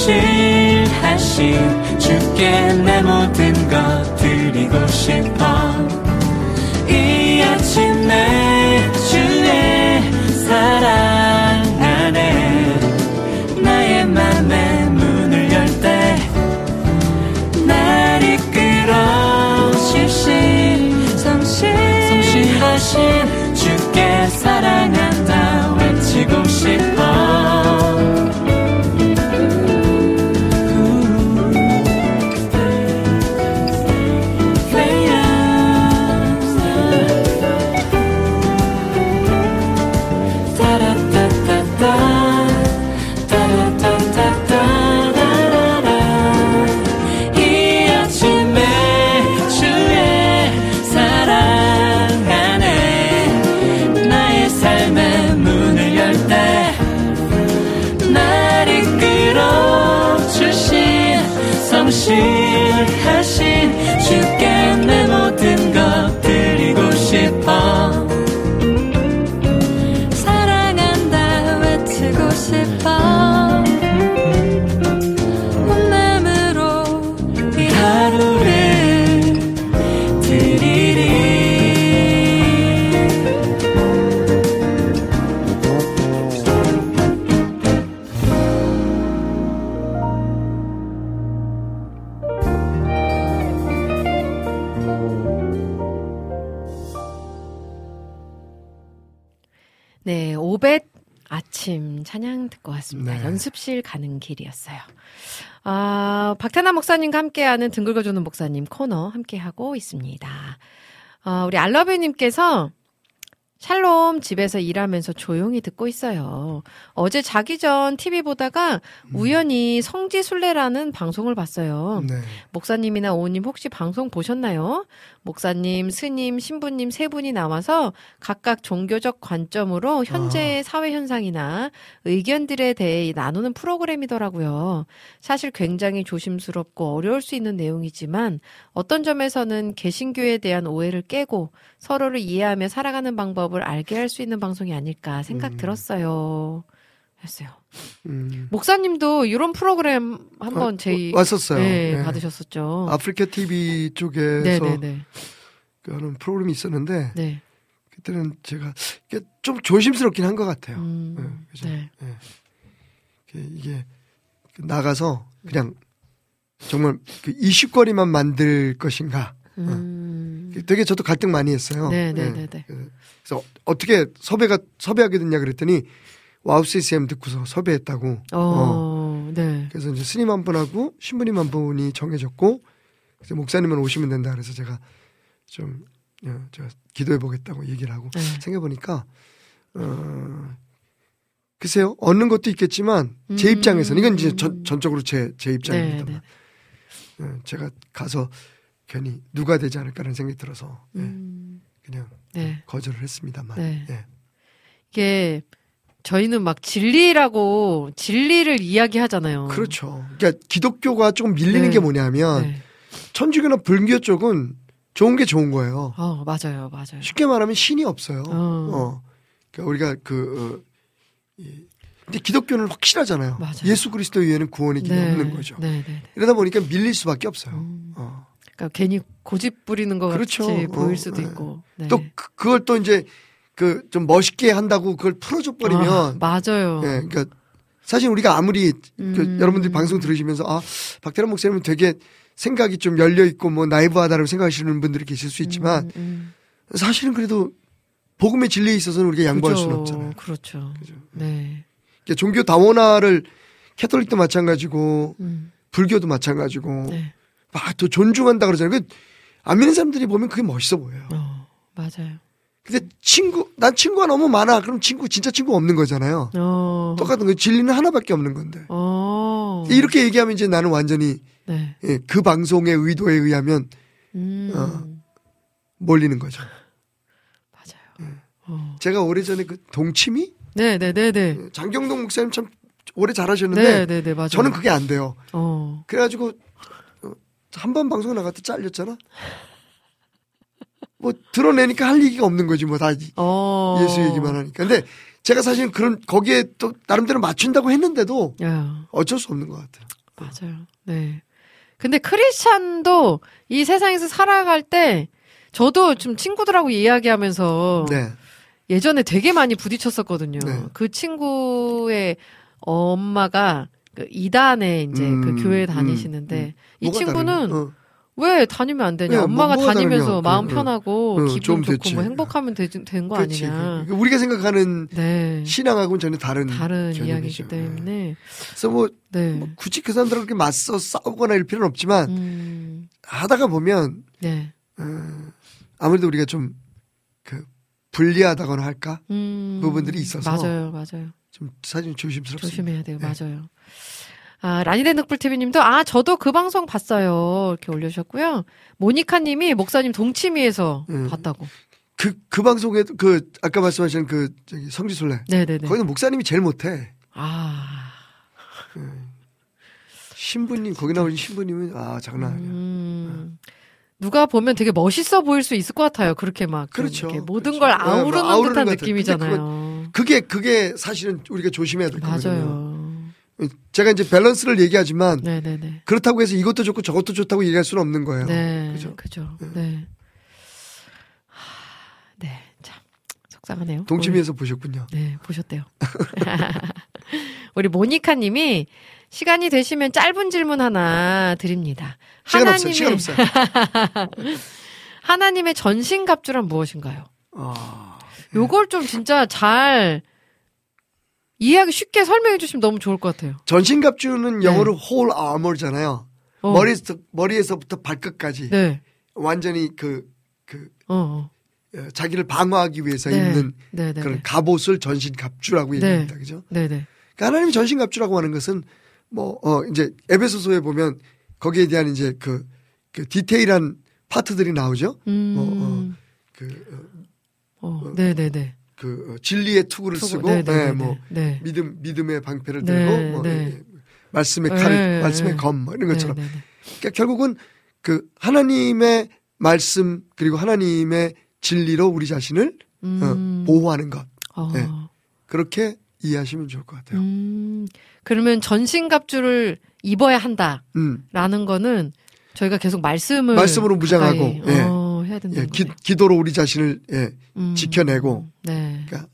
성실하신 주께 내 모든 것 드리고 싶어 왔습니다. 네. 연습실 가는 길이었어요. 아, 박태남 목사님과 함께하는 등 긁어주는 목사님 코너 함께하고 있습니다. 아, 우리 알러뷰님께서 샬롬 집에서 일하면서 조용히 듣고 있어요. 어제 자기 전 TV 보다가 우연히 성지순례라는 방송을 봤어요. 네. 목사님이나 오님 혹시 방송 보셨나요? 목사님, 스님, 신부님 세 분이 나와서 각각 종교적 관점으로 현재의 사회 현상이나 의견들에 대해 나누는 프로그램이더라고요. 사실 굉장히 조심스럽고 어려울 수 있는 내용이지만 어떤 점에서는 개신교에 대한 오해를 깨고 서로를 이해하며 살아가는 방법 을 알게 할 수 있는 방송이 아닐까 생각 음. 들었어요. 했어요. 음. 목사님도 이런 프로그램 한번 어, 제이 왔었어요. 네, 네. 받으셨었죠. 아프리카 TV 쪽에서 네네네. 그 하는 프로그램이 있었는데 네. 그때는 제가 좀 조심스럽긴 한 것 같아요. 음, 네, 그죠? 네. 예. 그 이게 나가서 그냥 정말 그 이슈거리만 만들 것인가. 음. 되게 저도 갈등 많이 했어요. 네네네 네. 예. 그래서 어떻게 섭외가 섭외하게 됐냐 그랬더니 와우 CCM 듣고서 섭외했다고. 어, 네. 그래서 이제 스님 한 분하고 신부님 한 분이 정해졌고 그래서 목사님은 오시면 된다 그래서 제가 좀 어, 기도해 보겠다고 얘기를 하고 네. 생각해 보니까 어 글쎄요 얻는 것도 있겠지만 제 음. 입장에서는 이건 이제 전, 전적으로 제제 네, 입장입니다만 네. 어, 제가 가서 괜히 누가 되지 않을까라는 생각이 들어서 예, 음, 그냥 네. 거절을 했습니다만 네. 예. 이게 저희는 막 진리라고 진리를 이야기하잖아요. 그렇죠. 그러니까 기독교가 조금 밀리는 네. 게 뭐냐면 네. 천주교나 불교 쪽은 좋은 게 좋은 거예요. 어, 맞아요. 맞아요. 쉽게 말하면 신이 없어요. 어. 어. 그러니까 우리가 그, 어, 이, 근데 기독교는 확실하잖아요. 맞아요. 예수 그리스도 외에는 구원이 네. 없는 거죠. 네, 네. 네. 이러다 보니까 밀릴 수밖에 없어요. 음. 어. 그러니까 괜히 고집 부리는 것 그렇죠. 같이 어, 보일 수도 네. 있고. 네. 또 그, 그걸 또 이제 그 좀 멋있게 한다고 그걸 풀어줘 버리면 아, 맞아요. 예, 그러니까 사실 우리가 아무리 그 음. 여러분들이 방송 들으시면서 아 박태란 목사님은 되게 생각이 좀 열려 있고 뭐 나이브하다라고 생각하시는 분들이 계실 수 있지만 음, 사실은 그래도 복음의 진리에 있어서는 우리가 양보할 그죠. 수는 없잖아요. 그렇죠. 그죠. 네. 그러니까 종교 다원화를 캐톨릭도 마찬가지고 음, 불교도 마찬가지고 네. 막또 존중한다 그러잖아요. 그안 믿는 사람들이 보면 그게 멋있어 보여요. 어, 맞아요. 근데 친구 난 친구가 너무 많아. 그럼 친구 진짜 친구 없는 거잖아요. 어. 똑같은 거 진리는 하나밖에 없는 건데. 어. 이렇게 얘기하면 이제 나는 완전히 네. 예, 그 방송의 의도에 의하면 음. 어. 몰리는 거죠. 맞아요. 어. 제가 오래전에 그 동치미 네, 네, 네, 네. 장경동 목사님 참 오래 잘하셨는데 네, 네, 네, 맞아요. 저는 그게 안 돼요. 어. 그래가지고 한 번 방송 나갔다 잘렸잖아. 뭐 드러내니까 할 얘기가 없는 거지 뭐다 어. 예수 얘기만 하니까. 근데 제가 사실은 그런 거기에 또 나름대로 맞춘다고 했는데도 야, 어쩔 수 없는 것 같아요. 맞아요. 네. 근데 크리스찬도 이 세상에서 살아갈 때 저도 좀 친구들하고 이야기하면서 네. 예전에 되게 많이 부딪혔었거든요. 네. 그 친구의 엄마가 그 이단에 이제 음, 그 교회 음, 다니시는데 이뭐 가 친구는? 어. 왜 다니면 안 되냐? 네, 엄마가 뭐- 다니면서 다르냐? 마음 그, 편하고 어, 기분 좀 좋고 됐지. 뭐 행복하면 된거 그렇지. 아니냐? 그 우리가 생각하는 네. 신앙하고는 전혀 다른 다른 개념이죠. 이야기이기 때문에 그래서 뭐 네. 굳이 그 사람들하고 그렇게 맞서 싸우거나 이럴 필요는 없지만 음. 하다가 보면 네. 어, 아무래도 우리가 좀 그 불리하다거나 할까 음. 부분들이 있어서 맞아요, 맞아요. 좀 사실 조심스럽습니다. 조심해야 돼요. 네. 맞아요. 아, 라니덴 늑불TV님도, 아, 저도 그 방송 봤어요. 이렇게 올려주셨고요. 모니카님이 목사님 동치미에서 음. 봤다고. 그, 그 방송에도 그, 아까 말씀하신 그, 저기 성지순례. 네네네. 거기는 목사님이 제일 못해. 아, 신부님, 거기 나오신 신부님은, 아, 장난 아니야. 음. 누가 보면 되게 멋있어 보일 수 있을 것 같아요. 그렇게 막. 좀 그렇죠. 모든 그렇죠. 걸 네, 뭐 아우르는 아우르는 듯한. 느낌이잖아요. 그게, 그게 사실은 우리가 조심해야 될 거거든요. 맞아요. 제가 이제 밸런스를 얘기하지만, 네네네. 그렇다고 해서 이것도 좋고 저것도 좋다고 얘기할 수는 없는 거예요. 네. 그죠? 그죠. 네. 하, 네. 참, 속상하네요. 동치미에서 보셨군요. 네, 보셨대요. 우리 모니카 님이 시간이 되시면 짧은 질문 하나 드립니다. 시간 하나님의, 없어요. 시간 없어요. 하나님의 전신 갑주란 무엇인가요? 아, 요걸 좀 진짜 잘 이해하기 쉽게 설명해 주시면 너무 좋을 것 같아요. 전신갑주는 영어로 whole armor잖아요. 네. 어. 머리에서, 머리에서부터 발끝까지. 네. 완전히 그, 그, 어, 어. 어, 자기를 방어하기 위해서 네. 입는 네, 네. 그런 네. 갑옷을 전신갑주라고 네. 얘기합니다. 그죠? 네, 네. 그러니까 하나님 전신갑주라고 하는 것은 뭐, 어, 이제 에베소서에 보면 거기에 대한 이제 그, 그 디테일한 파트들이 나오죠. 음. 그, 어, 어, 네, 네, 네. 그 어, 진리의 투구를 투구, 쓰고, 네, 네, 네, 네, 뭐, 네. 믿음, 믿음의 방패를 네, 들고, 뭐, 네. 예, 말씀의 칼, 네, 말씀의 네. 검, 뭐 이런 것처럼. 네, 네, 네. 그러니까 결국은 그 하나님의 말씀 그리고 하나님의 진리로 우리 자신을 음. 어, 보호하는 것. 어. 네. 그렇게 이해하시면 좋을 것 같아요. 음, 그러면 전신갑주를 입어야 한다라는 음. 거는 저희가 계속 말씀을 말씀으로 무장하고, 예. 어, 해야 된다는 예, 기. 기도로 우리 자신을 예, 음, 지켜내고 네. 그러니까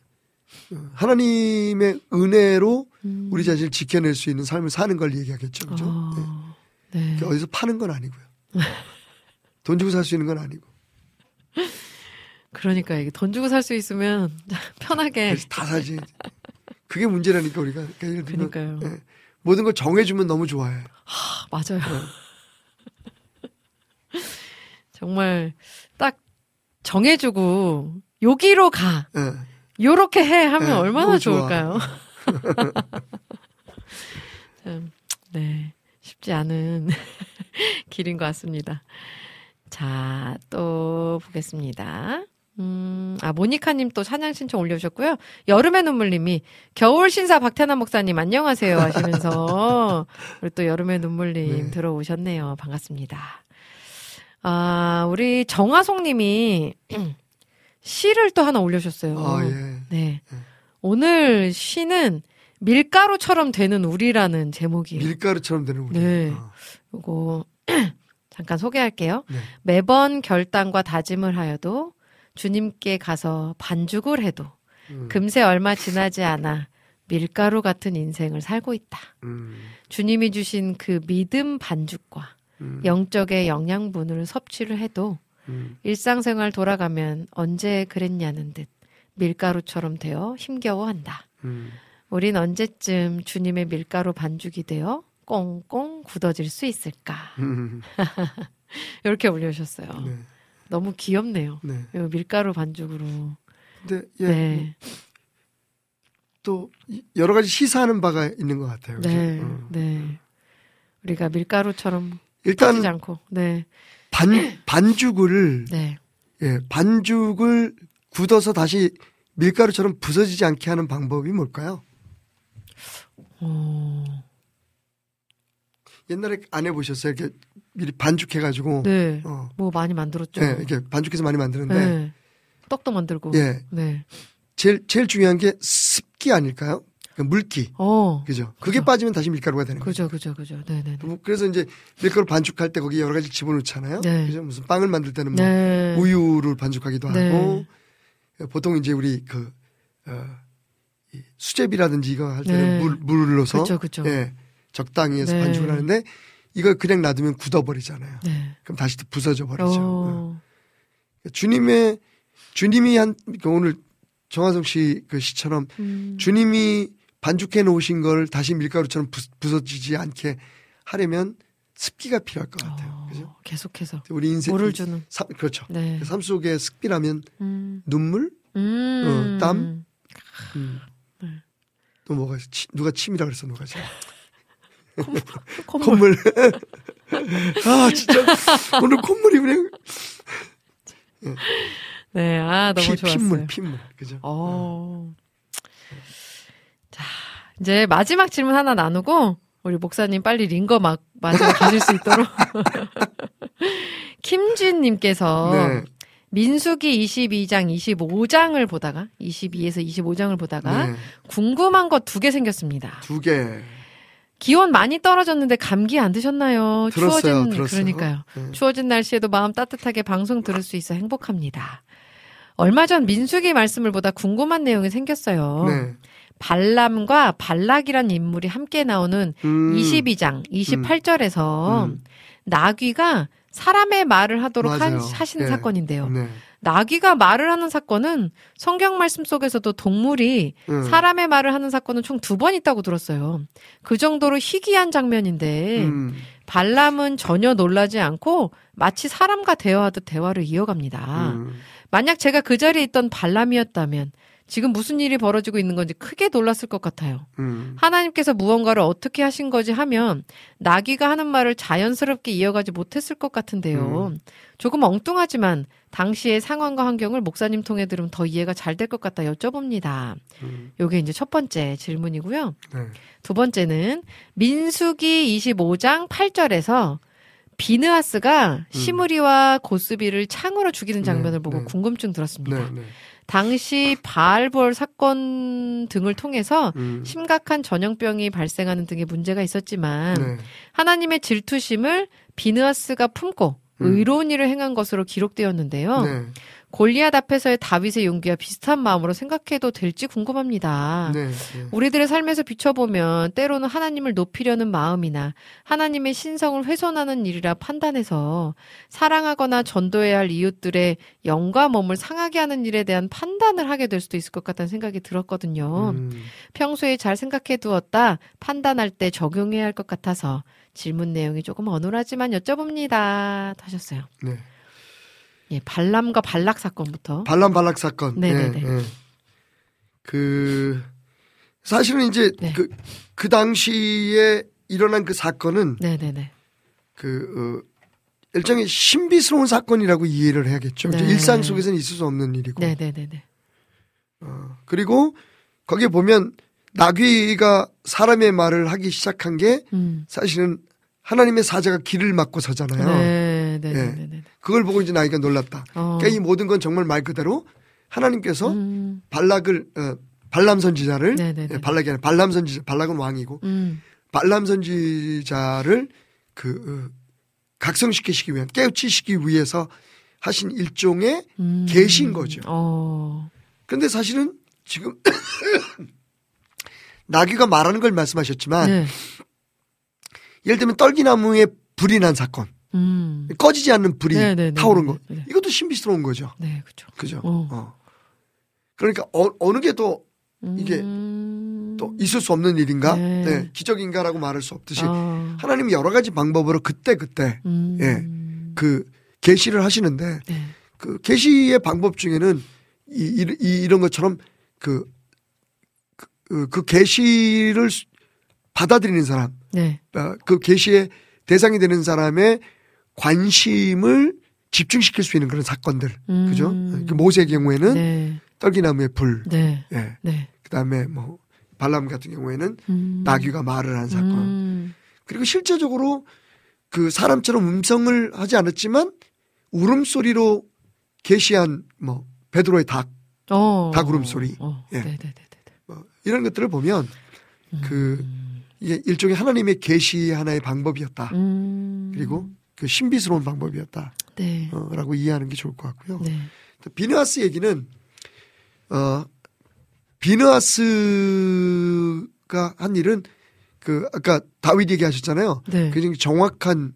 어, 하나님의 은혜로 음. 우리 자신을 지켜낼 수 있는 삶을 사는 걸 얘기하겠죠. 그죠? 네. 어, 네. 그러니까 어디서 파는 건 아니고요. 돈 주고 살 수 있는 건 아니고. 그러니까 이게 돈 주고 살 수 있으면 편하게. 다 사지. 그게 문제라니까 우리가. 그러니까 예를 들면 그러니까요. 예, 모든 걸 정해주면 너무 좋아해. 아, 맞아요. 정말 딱 정해주고 여기로 가. 예. 요렇게 해 하면 네, 얼마나. 좋을까요? 참, 네. 쉽지 않은 길인 것 같습니다. 자, 또 보겠습니다. 음, 아, 모니카님 또 찬양 신청 올려주셨고요. 여름의 눈물님이 겨울 신사 박태남 목사님 안녕하세요 하시면서 우리 또 여름의 눈물님 네. 들어오셨네요. 반갑습니다. 아, 우리 정화송 님이 시를 또 하나 올려주셨어요. 아, 예. 네. 오늘 시는 밀가루처럼 되는 우리라는 제목이에요. 밀가루처럼 되는 우리. 네. 어, 요거 잠깐 소개할게요. 네. 매번 결단과 다짐을 하여도 주님께 가서 반죽을 해도 음, 금세 얼마 지나지 않아 밀가루 같은 인생을 살고 있다. 음, 주님이 주신 그 믿음 반죽과 음, 영적의 영양분을 섭취를 해도 음, 일상생활 돌아가면 언제 그랬냐는 듯 밀가루처럼 되어 힘겨워한다. 음. 우린 언제쯤 주님의 밀가루 반죽이 되어 꽁꽁 굳어질 수 있을까? 음, 이렇게 올려주셨어요. 네. 너무 귀엽네요. 네. 밀가루 반죽으로. 근데 예, 네. 또 이- 여러 가지 시사하는 바가 있는 것 같아요. 네. 어. 네. 우리가 밀가루처럼 일단 않고. 네. 반 반죽을 네. 예, 반죽을 굳어서 다시 밀가루처럼 부서지지 않게 하는 방법이 뭘까요? 어. 옛날에 안 해보셨어요? 이렇게 미리 반죽해가지고. 네. 어. 뭐 많이 만들었죠. 예, 이렇게 반죽해서 많이 만드는데. 네. 떡도 만들고. 예. 네. 제일, 제일 중요한 게 습기 아닐까요? 그러니까 물기. 어. 그죠? 그게 그죠. 빠지면 다시 밀가루가 되는 거죠. 그죠, 그죠, 그죠. 네네. 뭐 그래서 이제 밀가루 반죽할 때 거기 여러 가지 집어넣잖아요. 네. 그죠? 무슨 빵을 만들 때는 뭐 네. 우유를 반죽하기도 네. 하고 보통 이제 우리 그 어, 이 수제비라든지 이거 할 때는 네. 물 물을 넣어서 그죠, 그죠. 예, 적당히 해서 네. 반죽을 하는데 이걸 그냥 놔두면 굳어버리잖아요. 네. 그럼 다시 또 부서져 버리죠. 어. 어. 주님의 주님이 한 그러니까 오늘 정화성 씨 그 시처럼 음. 주님이 반죽해 놓으신 걸 다시 밀가루처럼 부, 부서지지 않게 하려면 습기가 필요할 것 같아요. 어, 그죠? 계속해서 우리 인생 물을 주는. 삶, 그렇죠. 네. 삶 속에 습기라면 음. 눈물, 음. 어, 땀? 음. 네. 또 뭐가 있어? 치- 누가 침이라 그랬어 누가 지 콧물. 콧물. 아 진짜 오늘 콧물이 그냥 네, 아 너무 피, 좋았어요. 핏물, 핏물, 그죠? 어. 자, 이제 마지막 질문 하나 나누고 우리 목사님 빨리 링거 막 맞으러 가실 수 있도록. 김준님께서 네, 민수기 22장, 25장을 보다가 22에서 25장을 보다가 네, 궁금한 것 두 개 생겼습니다. 두 개. 기온 많이 떨어졌는데 감기 안 드셨나요? 들었어요, 추워진 들었어요. 그러니까요. 네. 추워진 날씨에도 마음 따뜻하게 방송 들을 수 있어 행복합니다. 얼마 전 민수기 말씀을 보다 궁금한 내용이 생겼어요. 네. 발람과 발락이란 인물이 함께 나오는 음, 22장 28절에서 음. 나귀가 사람의 말을 하도록 한, 맞아요. 하시는 네. 사건인데요. 네. 나귀가 말을 하는 사건은 성경 말씀 속에서도 동물이 음. 사람의 말을 하는 사건은 총 두 번 있다고 들었어요. 그 정도로 희귀한 장면인데 음. 발람은 전혀 놀라지 않고 마치 사람과 대화하듯 대화를 이어갑니다. 음. 만약 제가 그 자리에 있던 발람이었다면 지금 무슨 일이 벌어지고 있는 건지 크게 놀랐을 것 같아요. 음. 하나님께서 무언가를 어떻게 하신 거지 하면 나귀가 하는 말을 자연스럽게 이어가지 못했을 것 같은데요. 조금 엉뚱하지만 당시의 상황과 환경을 목사님 통해 들으면 더 이해가 잘 될 것 같다 여쭤봅니다. 음. 요게 이제 첫 번째 질문이고요. 네. 두 번째는 민수기 25장 8절에서 비느하스가 시므리와 고스비를 창으로 죽이는 장면을 네, 보고 네. 궁금증 들었습니다. 네. 네. 당시 바알볼 사건 등을 통해서 음. 심각한 전염병이 발생하는 등의 문제가 있었지만 네. 하나님의 질투심을 비느하스가 품고 음. 의로운 일을 행한 것으로 기록되었는데요. 네. 골리앗 앞에서의 다윗의 용기와 비슷한 마음으로 생각해도 될지 궁금합니다. 네. 네. 우리들의 삶에서 비춰보면 때로는 하나님을 높이려는 마음이나 하나님의 신성을 훼손하는 일이라 판단해서 사랑하거나 전도해야 할 이웃들의 영과 몸을 상하게 하는 일에 대한 판단을 하게 될 수도 있을 것 같다는 생각이 들었거든요. 음. 평소에 잘 생각해 두었다 판단할 때 적용해야 할 것 같아서 질문 내용이 조금 어눌하지만 여쭤봅니다. 하셨어요. 네. 예, 발람과 발락 사건부터. 반란 발락 사건. 네네네. 예, 예. 그 사실은 이제 네. 그, 그 당시에 일어난 그 사건은 네네네. 그 어, 일종의 신비스러운 사건이라고 이해를 해야겠죠. 네. 일상 속에서는 있을 수 없는 일이고. 네네네네. 어, 그리고 거기에 보면 나귀가 사람의 말을 하기 시작한 게 음. 사실은 하나님의 사자가 길을 막고 서잖아요. 네, 네네네네. 그걸 보고 이제 나귀가 놀랐다. 어. 그러니까 이 모든 건 정말 말 그대로 하나님께서 음. 발락을 어, 발람 선지자를 네네네. 예, 발락이 아니라 발람 선지자 발락은 왕이고 음. 발람 선지자를 그 어, 각성시키시기 위한 깨우치시기 위해서 하신 일종의 음. 계신 거죠. 어. 그런데 사실은 지금 나귀가 말하는 걸 말씀하셨지만 네. 예를 들면 떨기나무에 불이 난 사건 음. 꺼지지 않는 불이 네네네. 타오른 거 네. 이것도 신비스러운 거죠. 네, 그죠. 그죠? 어. 어. 그러니까 어, 어느 게더 이게 음. 또 있을 수 없는 일인가? 네. 네, 기적인가라고 말할 수 없듯이 어. 하나님이 여러 가지 방법으로 그때 그때 음. 예. 그 계시를 하시는데 네. 그 계시의 방법 중에는 이, 이, 이- 이런 것처럼 그, 그, 그 계시를 수- 받아들이는 사람, 네. 어, 그 계시의 대상이 되는 사람의 관심을 집중시킬 수 있는 그런 사건들, 음. 그죠? 그 모세의 경우에는 네. 떨기나무의 불, 네. 예, 네. 그 다음에 뭐 발람 같은 경우에는 음. 나귀가 말을 한 사건. 음. 그리고 실제적으로 그 사람처럼 음성을 하지 않았지만 울음소리로 계시한 뭐 베드로의 닭, 어. 닭 울음소리. 어. 예. 네네네네. 뭐 이런 것들을 보면 그 음. 이게 일종의 하나님의 계시 하나의 방법이었다. 음. 그리고 그 신비스러운 방법이었다라고 네. 이해하는 게 좋을 것 같고요. 네. 비느하스 얘기는 어 비느하스가 한 일은 그 아까 다윗 얘기하셨잖아요. 네. 굉장히 정확한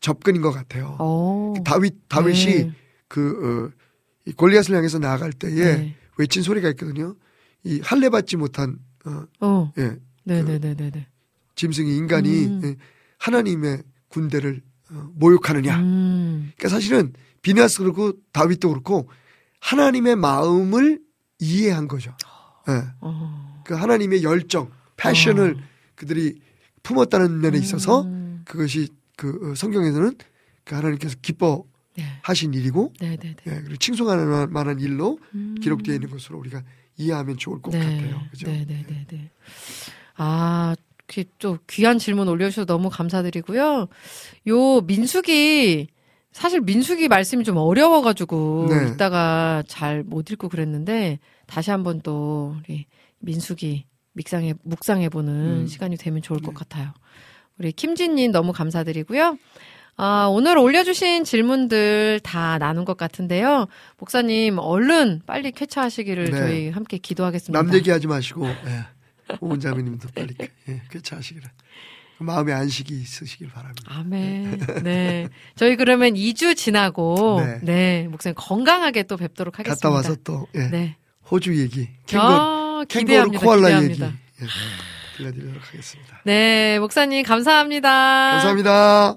접근인 것 같아요. 어. 그 다윗 다윗이 네. 그 어, 이 골리앗을 향해서 나아갈 때에 네. 외친 소리가 있거든요. 이 할례 받지 못한 어, 어. 예, 네네네네네. 짐승이 인간이 음. 예, 하나님의 군대를 어, 모욕하느냐. 음. 그러니까 사실은 비느하스 그렇고 다윗도 그렇고 하나님의 마음을 이해한 거죠. 예. 어. 그 하나님의 열정, 패션을 그들이 품었다는 면에 있어서 음. 그것이 그 어, 성경에서는 그 하나님께서 기뻐하신 네. 일이고 네 네 네. 예, 그리고 칭송할 만한 일로 음. 기록되어 있는 것으로 우리가 이해하면 좋을 것 네. 같아요. 그죠? 네 네 네 네. 아, 그또 귀한 질문 올려주셔서 너무 감사드리고요. 요 민숙이 사실 민숙이 말씀이 좀 어려워가지고 네. 이따가 잘 못 읽고 그랬는데 다시 한번 또 우리 민숙이 믹상해 묵상해보는 음. 시간이 되면 좋을 것 네. 같아요. 우리 김진님 너무 감사드리고요. 아, 오늘 올려주신 질문들 다 나눈 것 같은데요. 목사님, 얼른 빨리 쾌차하시기를 네. 저희 함께 기도하겠습니다. 남 얘기하지 마시고 예. 오은 자매님도 빨리 예, 쾌차하시기를 마음의 안식이 있으시길 바랍니다. 아멘. 네. 저희 그러면 2주 지나고, 네. 네. 목사님 건강하게 또 뵙도록 하겠습니다. 갔다 와서 또 예, 네. 호주 얘기, 캥거, 아, 캥거루. 코알라 얘기 기대합니다. 예, 들려드리도록 하겠습니다. 네. 목사님 감사합니다. 감사합니다.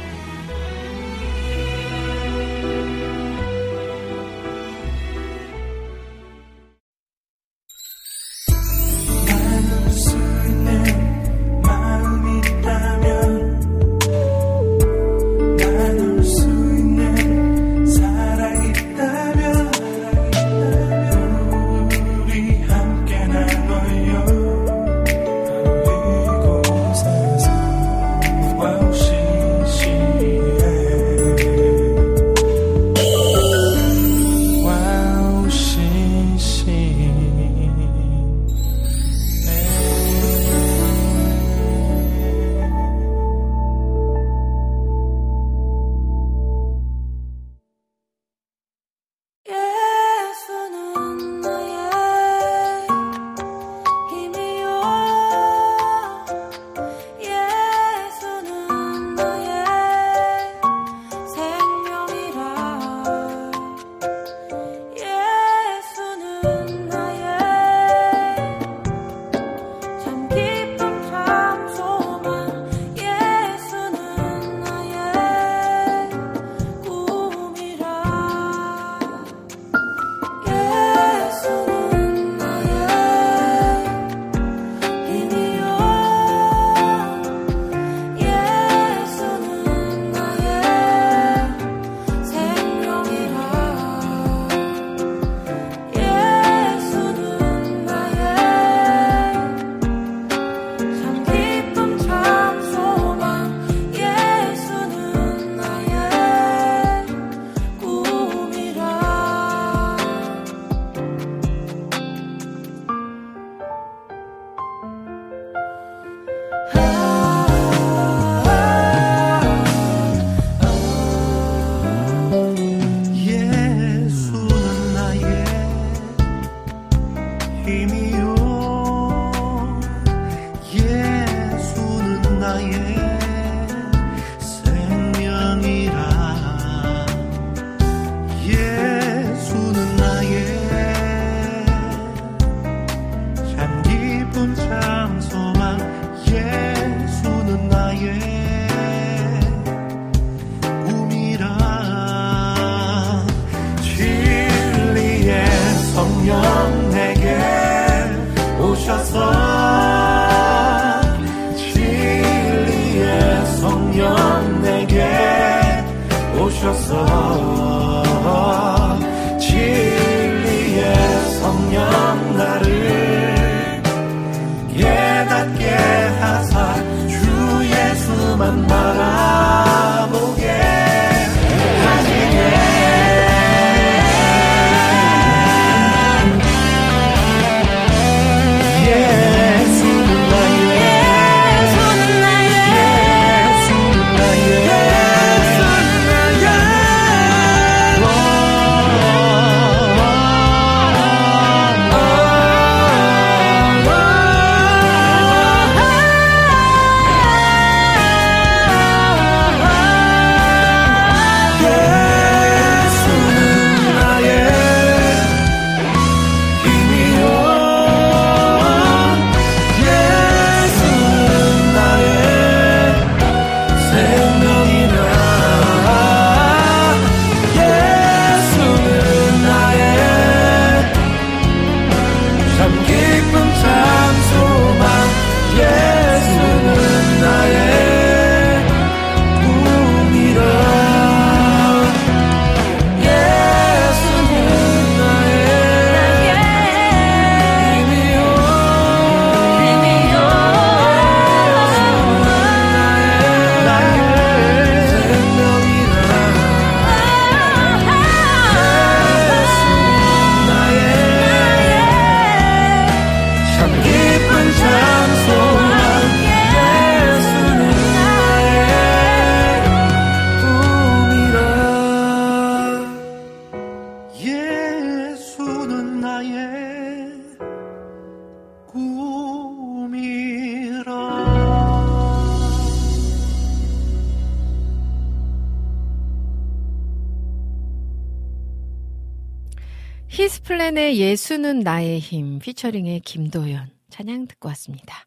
예수는 나의 힘 피처링의 김도연 찬양 듣고 왔습니다.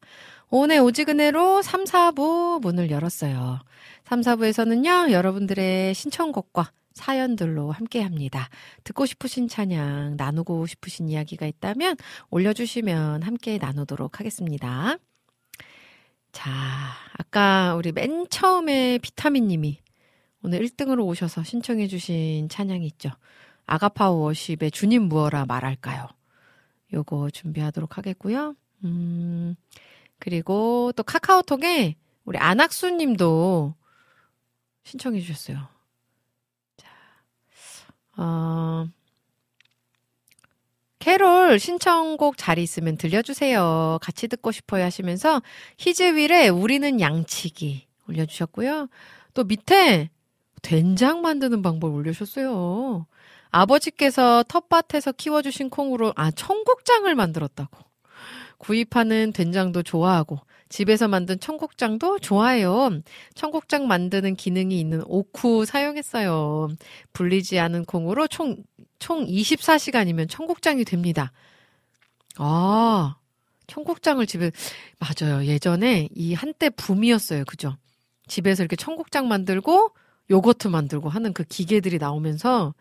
오늘 오지근해로 3, 4부 문을 열었어요. 3, 4부에서는요, 여러분들의 신청곡과 사연들로 함께 합니다. 듣고 싶으신 찬양, 나누고 싶으신 이야기가 있다면 올려주시면 함께 나누도록 하겠습니다. 자, 아까 우리 맨 처음에 비타민 님이 오늘 1등으로 오셔서 신청해주신 찬양이 있죠. 아가파워 워십의 주님 무어라 말할까요? 요거 준비하도록 하겠고요. 음, 그리고 또 카카오톡에 우리 안학수 님도 신청해 주셨어요. 자, 어, 캐롤 신청곡 자리 있으면 들려주세요. 같이 듣고 싶어요 하시면서 히즈윌의 우리는 양치기 올려주셨고요. 또 밑에 된장 만드는 방법 올려주셨어요. 아버지께서 텃밭에서 키워주신 콩으로 아 청국장을 만들었다고. 구입하는 된장도 좋아하고 집에서 만든 청국장도 좋아해요. 청국장 만드는 기능이 있는 오쿠 사용했어요. 불리지 않은 콩으로 총, 총 24시간이면 청국장이 됩니다. 아, 청국장을 집에, 맞아요. 예전에 이 한때 붐이었어요. 그죠? 집에서 이렇게 청국장 만들고 요거트 만들고 하는 그 기계들이 나오면서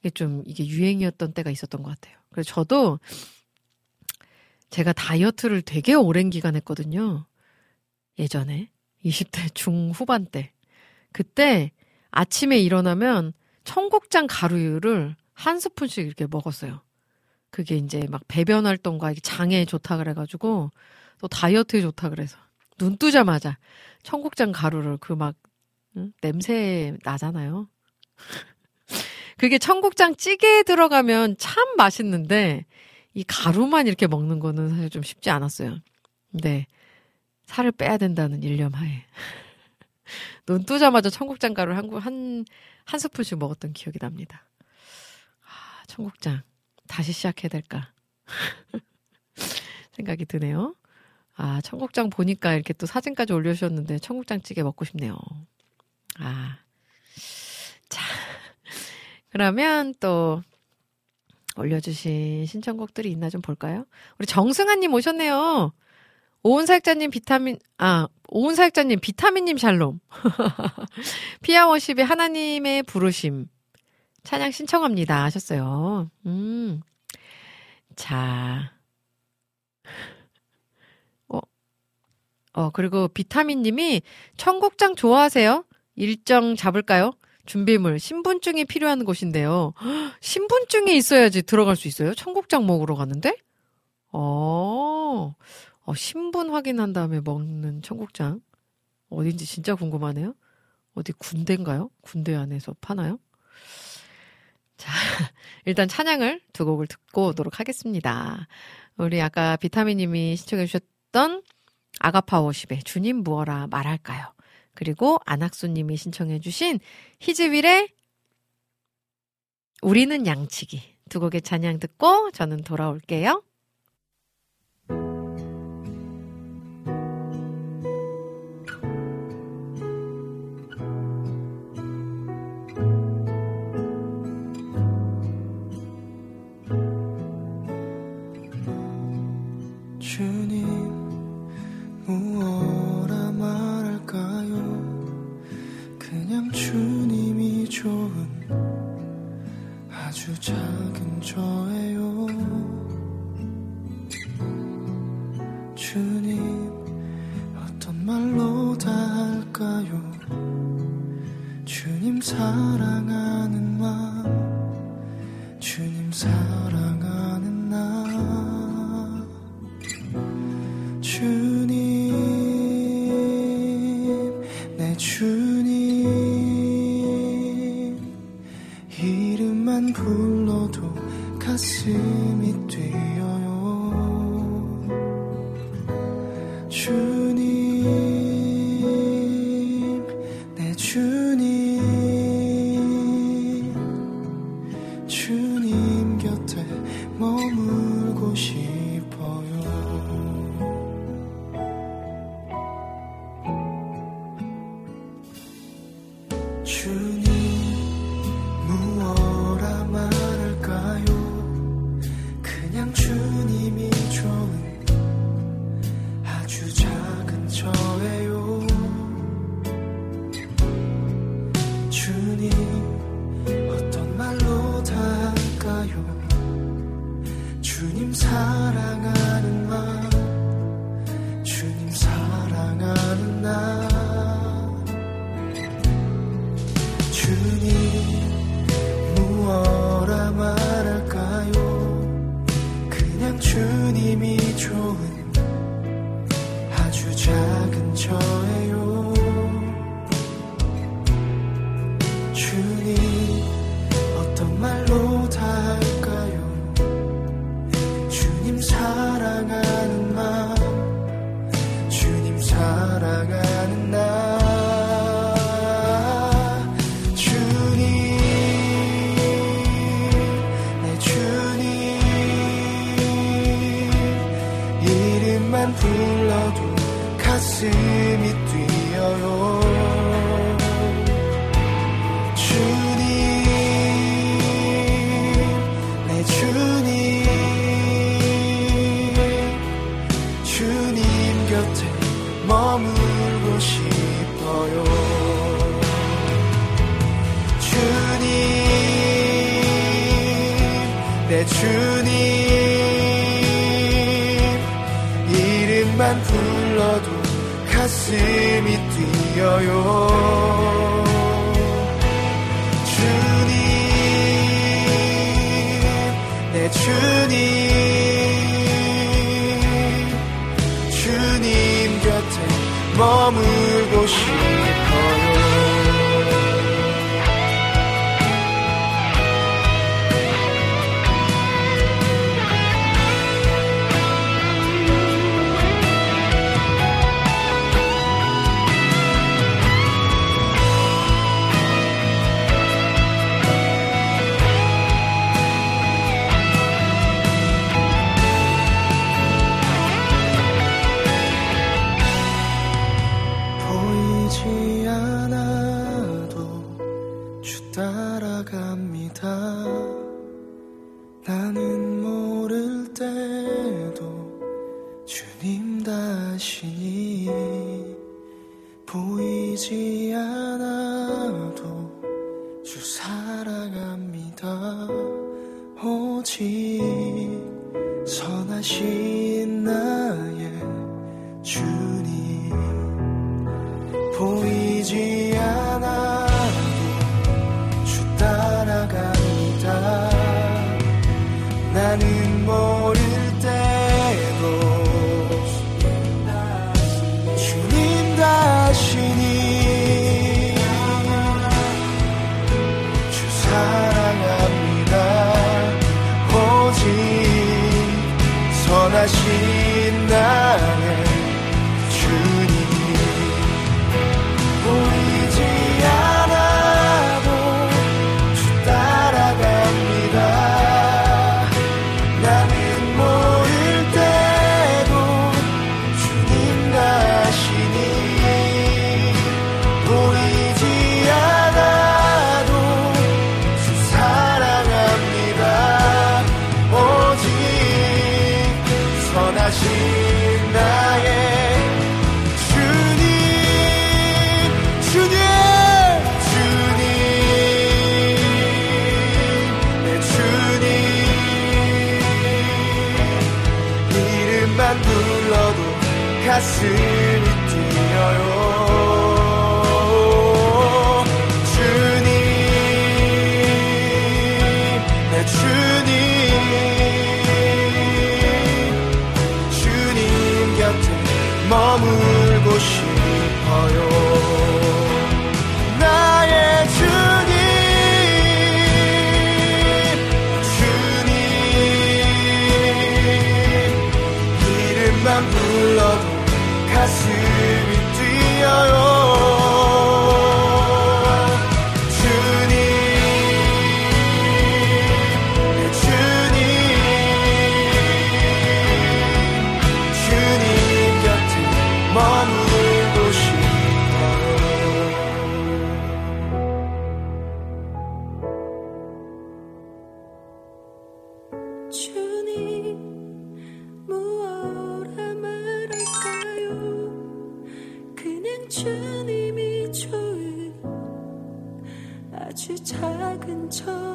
이게 좀 이게 유행이었던 때가 있었던 것 같아요. 그래서 저도 제가 다이어트를 되게 오랜 기간 했거든요. 예전에 20대 중후반 때. 그때 아침에 일어나면 청국장 가루를 한 스푼씩 이렇게 먹었어요. 그게 이제 막 배변 활동과 장에 좋다 그래가지고 또 다이어트에 좋다 그래서 눈 뜨자마자 청국장 가루를 그 막 냄새 나잖아요. 그게 청국장 찌개에 들어가면 참 맛있는데 이 가루만 이렇게 먹는 거는 사실 좀 쉽지 않았어요. 근데 살을 빼야 된다는 일념 하에 눈 뜨자마자 청국장 가루 한, 한, 한 스푼씩 먹었던 기억이 납니다. 아, 청국장 다시 시작해야 될까 생각이 드네요. 아, 청국장 보니까 이렇게 또 사진까지 올려주셨는데 청국장 찌개 먹고 싶네요. 아, 자, 그러면 또 올려주신 신청곡들이 있나 좀 볼까요? 우리 정승아님 오셨네요. 오은 사역자님 비타민, 아, 오은 사역자님 비타민님 샬롬. 피아워십의 하나님의 부르심. 찬양 신청합니다. 하셨어요. 음. 자. 어, 어, 그리고 비타민님이 청국장 좋아하세요? 일정 잡을까요? 준비물, 신분증이 필요한 곳인데요. 신분증이 있어야지 들어갈 수 있어요? 청국장 먹으러 가는데? 어, 어, 신분 확인한 다음에 먹는 청국장. 어딘지 진짜 궁금하네요. 어디 군대인가요? 군대 안에서 파나요? 자, 일단 찬양을 두 곡을 듣고 오도록 하겠습니다. 우리 아까 비타민님이 신청해 주셨던 아가파워십의 주님 무어라 말할까요? 그리고 안학수님이 신청해 주신 히즈윌의 우리는 양치기 두 곡의 찬양 듣고 저는 돌아올게요. 주님 곁에 머물고 싶어요. 주님 내 주님 이름만 불러도 가슴이 뛰어요 머 작은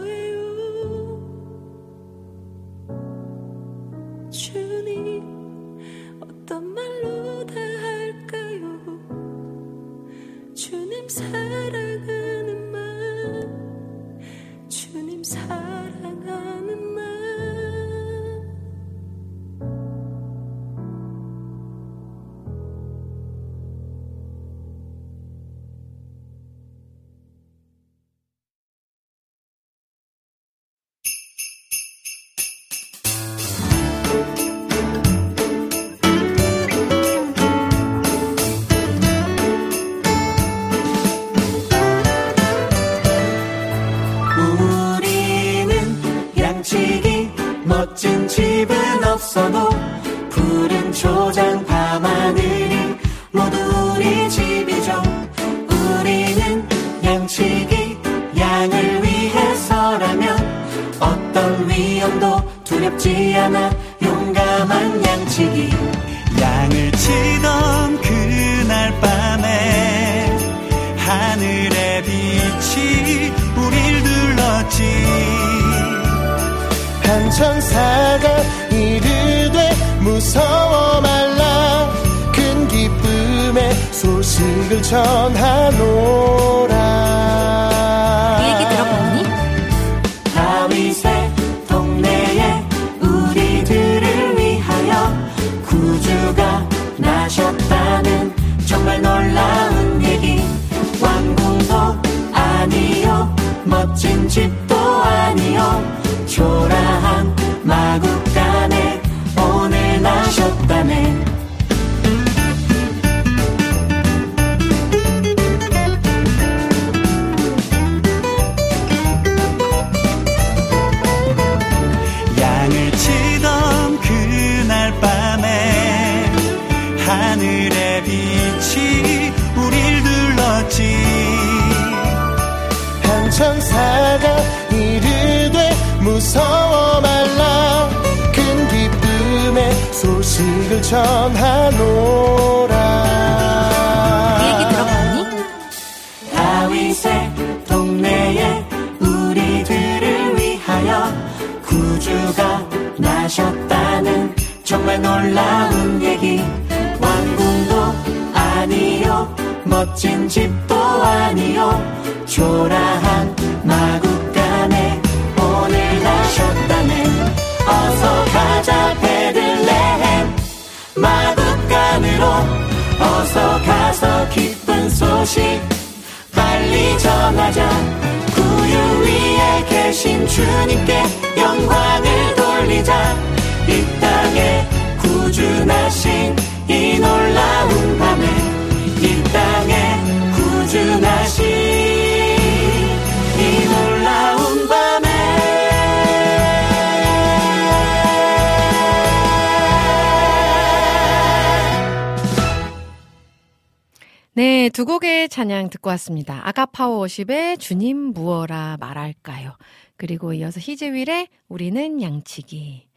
찬양 듣고 왔습니다. 아가파워십의 주님 무어라 말할까요? 그리고 이어서 히즈윌의 우리는 양치기.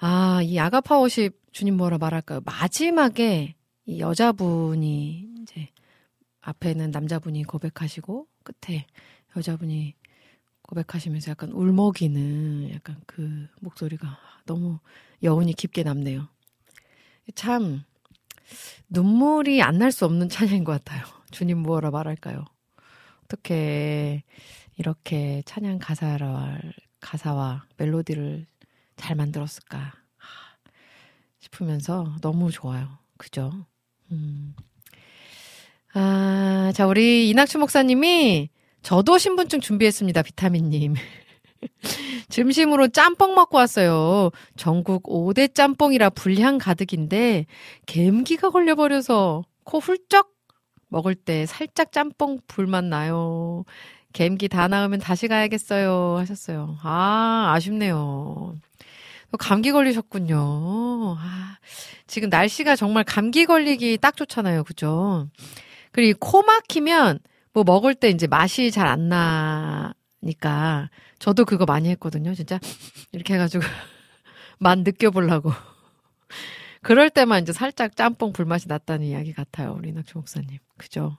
아, 이 아가파워십 주님 무어라 말할까요? 마지막에 이 여자분이 이제 앞에는 남자분이 고백하시고 끝에 여자분이 고백하시면서 약간 울먹이는 약간 그 목소리가 너무 여운이 깊게 남네요. 참 눈물이 안 날 수 없는 찬양인 것 같아요. 주님 무엇라 말할까요? 어떻게 이렇게 찬양 가사와, 가사와 멜로디를 잘 만들었을까 싶으면서 너무 좋아요. 그죠? 음. 아, 자, 우리 이낙춘 목사님이 저도 신분증 준비했습니다. 비타민님. 점심으로 짬뽕 먹고 왔어요. 전국 5대 짬뽕이라 불향 가득인데 감기가 걸려버려서 코 훌쩍 먹을 때 살짝 짬뽕 불맛 나요. 감기 다 나으면 다시 가야겠어요. 하셨어요. 아, 아쉽네요. 감기 걸리셨군요. 아, 지금 날씨가 정말 감기 걸리기 딱 좋잖아요. 그죠? 그리고 코 막히면 뭐 먹을 때 이제 맛이 잘 안 나니까 저도 그거 많이 했거든요. 진짜 이렇게 해가지고 맛 느껴보려고. 그럴 때만 이제 살짝 짬뽕 불맛이 났다는 이야기 같아요. 우리 낙주 목사님. 그죠?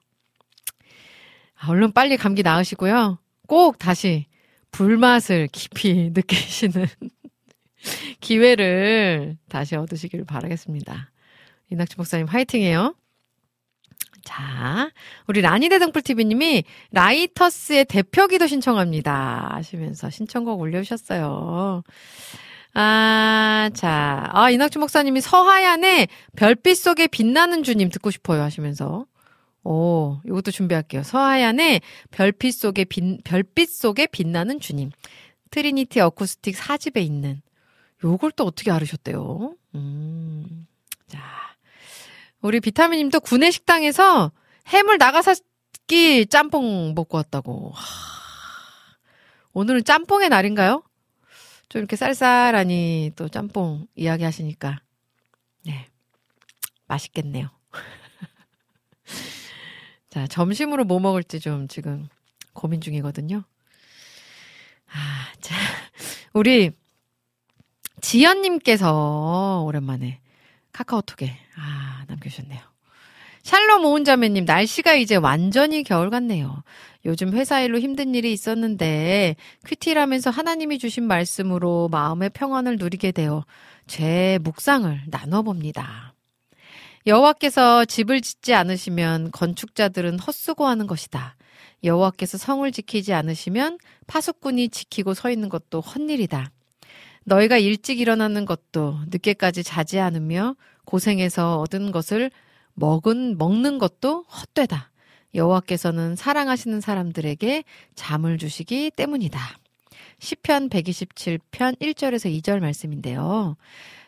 아, 얼른 빨리 감기 나으시고요. 꼭 다시 불맛을 깊이 느끼시는 기회를 다시 얻으시길 바라겠습니다. 이낙주 목사님 화이팅해요. 자, 우리 라니대 등불TV님이 라이터스의 대표 기도 신청합니다. 하시면서 신청곡 올려주셨어요. 아, 자, 아, 이낙주 목사님이 서하얀의 별빛 속에 빛나는 주님 듣고 싶어요. 하시면서. 오, 이것도 준비할게요. 서하얀의 별빛 속에 빛, 별빛 속에 빛나는 주님. 트리니티 어쿠스틱 4집에 있는. 요걸 또 어떻게 알으셨대요? 음, 자. 우리 비타민 님도 구내 식당에서 해물 나가사키 짬뽕 먹고 왔다고. 하... 오늘은 짬뽕의 날인가요? 좀 이렇게 쌀쌀하니 또 짬뽕 이야기 하시니까. 네. 맛있겠네요. 자, 점심으로 뭐 먹을지 좀 지금 고민 중이거든요. 아, 자. 우리 지연님께서 오랜만에 카카오톡에 아 남겨주셨네요. 샬롬 오은자매님 날씨가 이제 완전히 겨울 같네요. 요즘 회사 일로 힘든 일이 있었는데 큐티라면서 하나님이 주신 말씀으로 마음의 평안을 누리게 되어 제 묵상을 나눠봅니다. 여호와께서 집을 짓지 않으시면 건축자들은 헛수고하는 것이다. 여호와께서 성을 지키지 않으시면 파수꾼이 지키고 서 있는 것도 헛일이다. 너희가 일찍 일어나는 것도 늦게까지 자지 않으며 고생해서 얻은 것을 먹은 먹는 것도 헛되다. 여호와께서는 사랑하시는 사람들에게 잠을 주시기 때문이다. 시편 127편 1절에서 2절 말씀인데요.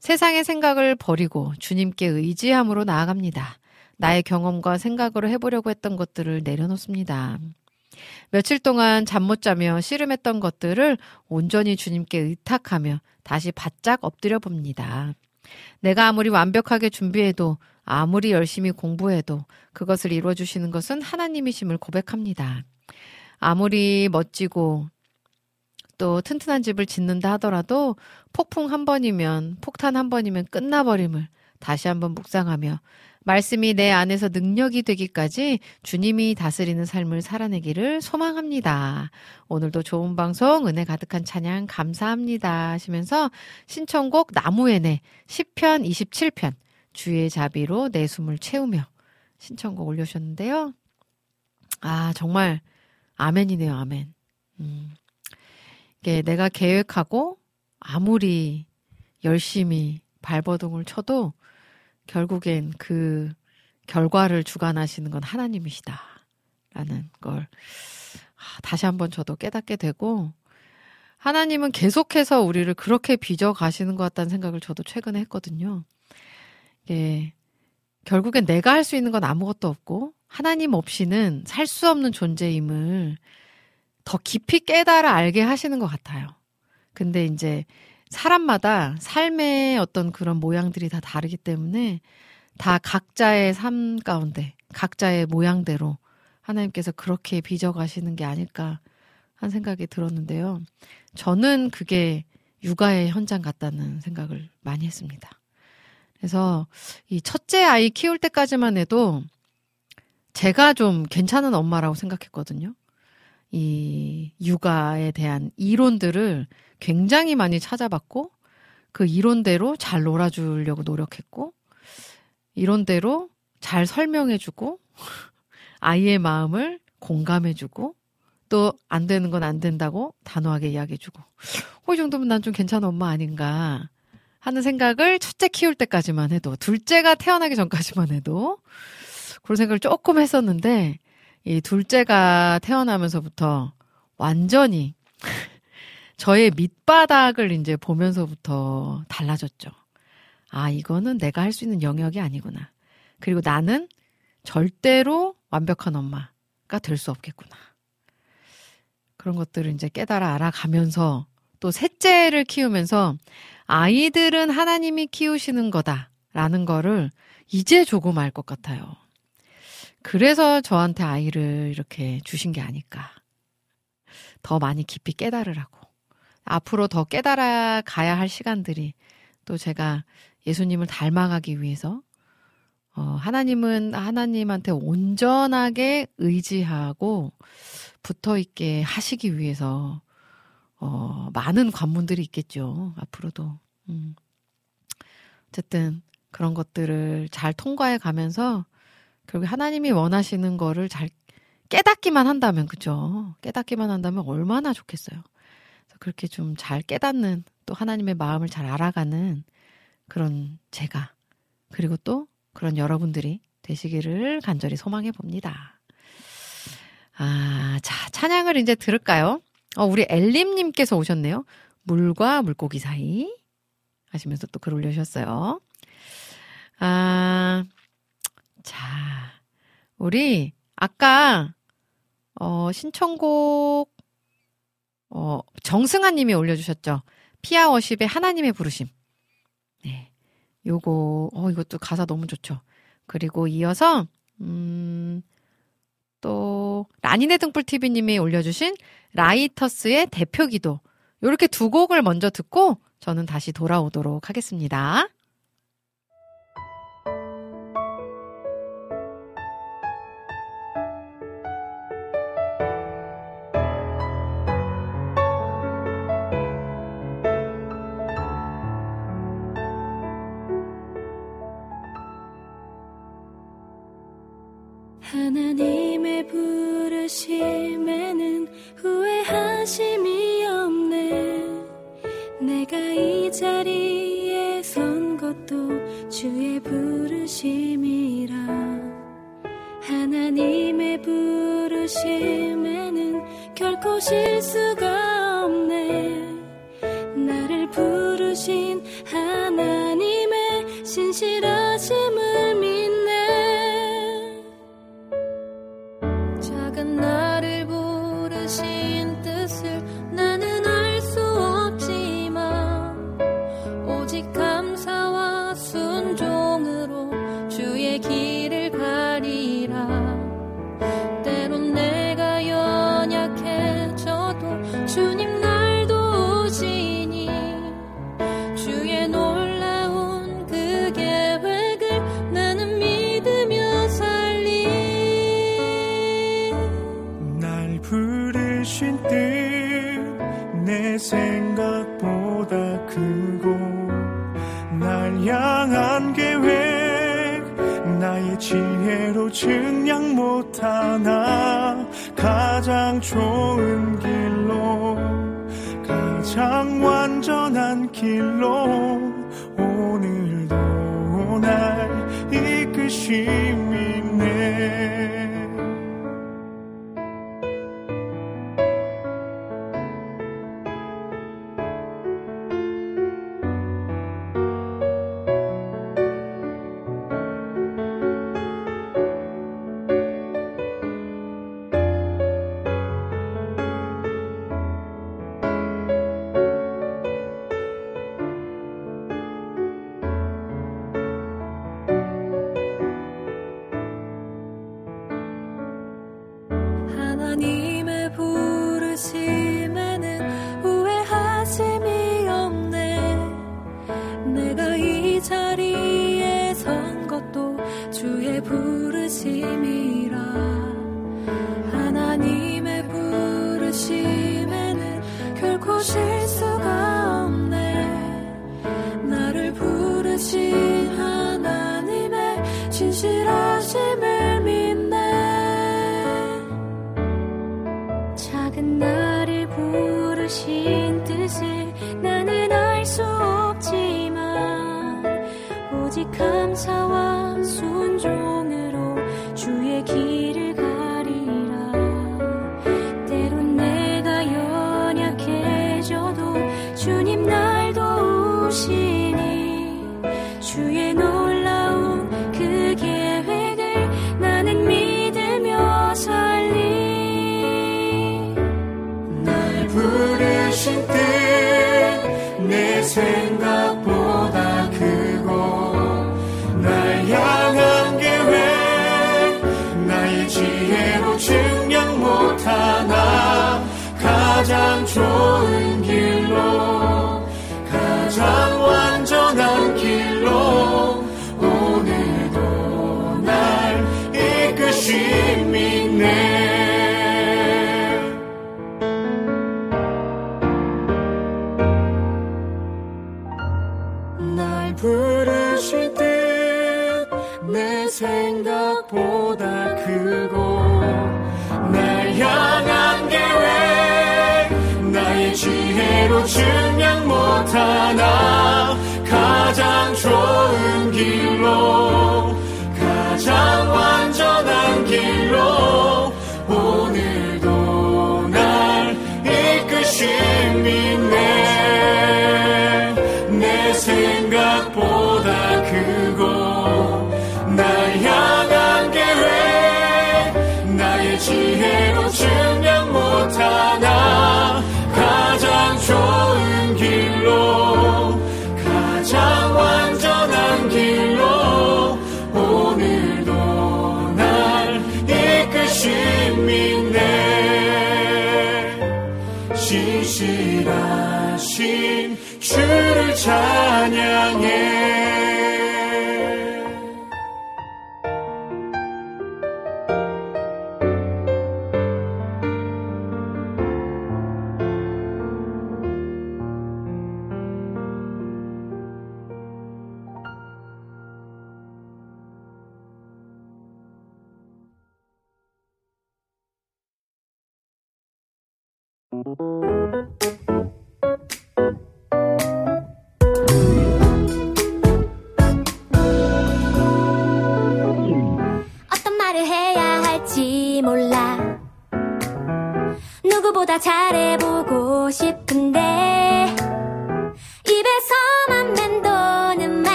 세상의 생각을 버리고 주님께 의지함으로 나아갑니다. 나의 경험과 생각으로 해보려고 했던 것들을 내려놓습니다. 며칠 동안 잠 못 자며 씨름했던 것들을 온전히 주님께 의탁하며 다시 바짝 엎드려 봅니다. 내가 아무리 완벽하게 준비해도 아무리 열심히 공부해도 그것을 이루어주시는 것은 하나님이심을 고백합니다. 아무리 멋지고 또 튼튼한 집을 짓는다 하더라도 폭풍 한 번이면 폭탄 한 번이면 끝나버림을 다시 한번 묵상하며 말씀이 내 안에서 능력이 되기까지 주님이 다스리는 삶을 살아내기를 소망합니다. 오늘도 좋은 방송, 은혜 가득한 찬양 감사합니다. 하시면서 신청곡 나무에네 10편, 27편 주의 자비로 내 숨을 채우며 신청곡 올려주셨는데요. 아, 정말 아멘이네요, 아멘. 음. 이게 내가 계획하고 아무리 열심히 발버둥을 쳐도 결국엔 그 결과를 주관하시는 건 하나님이시다. 라는 걸 아, 다시 한번 저도 깨닫게 되고 하나님은 계속해서 우리를 그렇게 빚어 가시는 것 같다는 생각을 저도 최근에 했거든요. 예. 결국엔 내가 할 수 있는 건 아무것도 없고 하나님 없이는 살 수 없는 존재임을 더 깊이 깨달아 알게 하시는 것 같아요. 근데 이제 사람마다 삶의 어떤 그런 모양들이 다 다르기 때문에 다 각자의 삶 가운데 각자의 모양대로 하나님께서 그렇게 빚어가시는 게 아닐까 한 생각이 들었는데요. 저는 그게 육아의 현장 같다는 생각을 많이 했습니다. 그래서 이 첫째 아이 키울 때까지만 해도 제가 좀 괜찮은 엄마라고 생각했거든요. 이 육아에 대한 이론들을 굉장히 많이 찾아봤고 그 이론대로 잘 놀아주려고 노력했고 이론대로 잘 설명해주고 아이의 마음을 공감해주고 또 안 되는 건 안 된다고 단호하게 이야기해주고 어, 이 정도면 난 좀 괜찮은 엄마 아닌가 하는 생각을 첫째 키울 때까지만 해도 둘째가 태어나기 전까지만 해도 그런 생각을 조금 했었는데 이 둘째가 태어나면서부터 완전히 저의 밑바닥을 이제 보면서부터 달라졌죠. 아, 이거는 내가 할 수 있는 영역이 아니구나. 그리고 나는 절대로 완벽한 엄마가 될 수 없겠구나. 그런 것들을 이제 깨달아 알아가면서 또 셋째를 키우면서 아이들은 하나님이 키우시는 거다라는 거를 이제 조금 알 것 같아요. 그래서 저한테 아이를 이렇게 주신 게 아닐까. 더 많이 깊이 깨달으라고. 앞으로 더 깨달아 가야 할 시간들이 또 제가 예수님을 닮아가기 위해서 어, 하나님은 하나님한테 온전하게 의지하고 붙어 있게 하시기 위해서 어, 많은 관문들이 있겠죠. 앞으로도. 음. 어쨌든 그런 것들을 잘 통과해 가면서 결국 하나님이 원하시는 거를 잘 깨닫기만 한다면 그죠? 깨닫기만 한다면 얼마나 좋겠어요. 그렇게 좀 잘 깨닫는 또 하나님의 마음을 잘 알아가는 그런 제가 그리고 또 그런 여러분들이 되시기를 간절히 소망해 봅니다. 아, 자, 찬양을 이제 들을까요? 어, 우리 엘림님께서 오셨네요. 물과 물고기 사이 하시면서 또 글 올려주셨어요. 아, 자, 우리 아까 어, 신청곡 어, 정승아 님이 올려주셨죠. 피아워십의 하나님의 부르심. 네. 요거, 어, 이것도 가사 너무 좋죠. 그리고 이어서, 음, 또, 라니네 등불TV 님이 올려주신 라이터스의 대표 기도. 요렇게 두 곡을 먼저 듣고 저는 다시 돌아오도록 하겠습니다.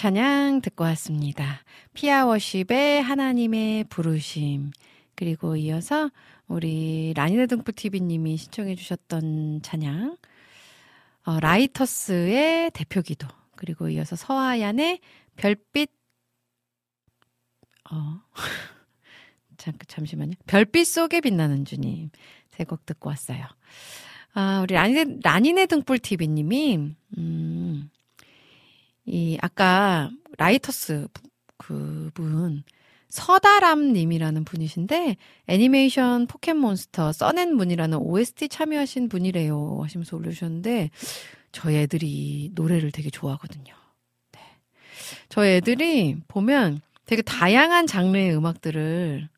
찬양 듣고 왔습니다. 피아워십의 하나님의 부르심. 그리고 이어서 우리 라니네 등불 TV님이 신청해 주셨던 찬양. 어, 라이터스의 대표기도. 그리고 이어서 서하얀의 별빛, 어, 잠, 잠시만요. 별빛 속에 빛나는 주님. 세 곡 듣고 왔어요. 아, 우리 라니네, 라니네 등불 TV님이, 음, 이 아까 라이터스 그분 서다람 님이라는 분이신데 애니메이션 포켓몬스터 써낸문이라는 OST 참여하신 분이래요 하시면서 올려주셨는데 저희 애들이 노래를 되게 좋아하거든요. 네. 저희 애들이 보면 되게 다양한 장르의 음악들을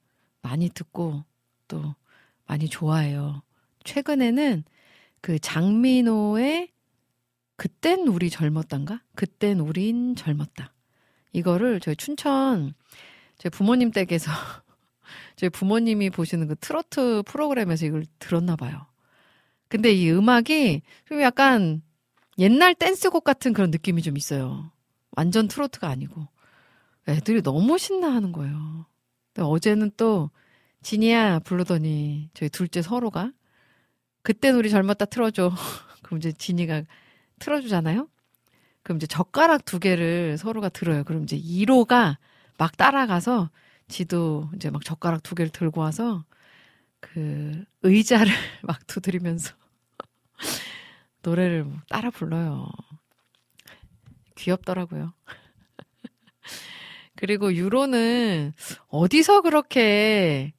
많이 듣고 또 많이 좋아해요. 최근에는 그 장민호의 그땐 우리 젊었단가? 그땐 우린 젊었다. 이거를 저희 춘천 저희 부모님 댁에서 저희 부모님이 보시는 그 트로트 프로그램에서 이걸 들었나 봐요. 근데 이 음악이 좀 약간 옛날 댄스곡 같은 그런 느낌이 좀 있어요. 완전 트로트가 아니고. 애들이 너무 신나하는 거예요. 근데 어제는 또 지니야 부르더니 저희 둘째 서로가 그땐 우리 젊었다 틀어줘. 그럼 이제 진이가 틀어주잖아요? 그럼 이제 젓가락 두 개를 서로가 들어요. 그럼 이제 1호가 막 따라가서 지도 이제 막 젓가락 두 개를 들고 와서 그 의자를 막 두드리면서 노래를 뭐 따라 불러요. 귀엽더라고요. 그리고 유로는 어디서 그렇게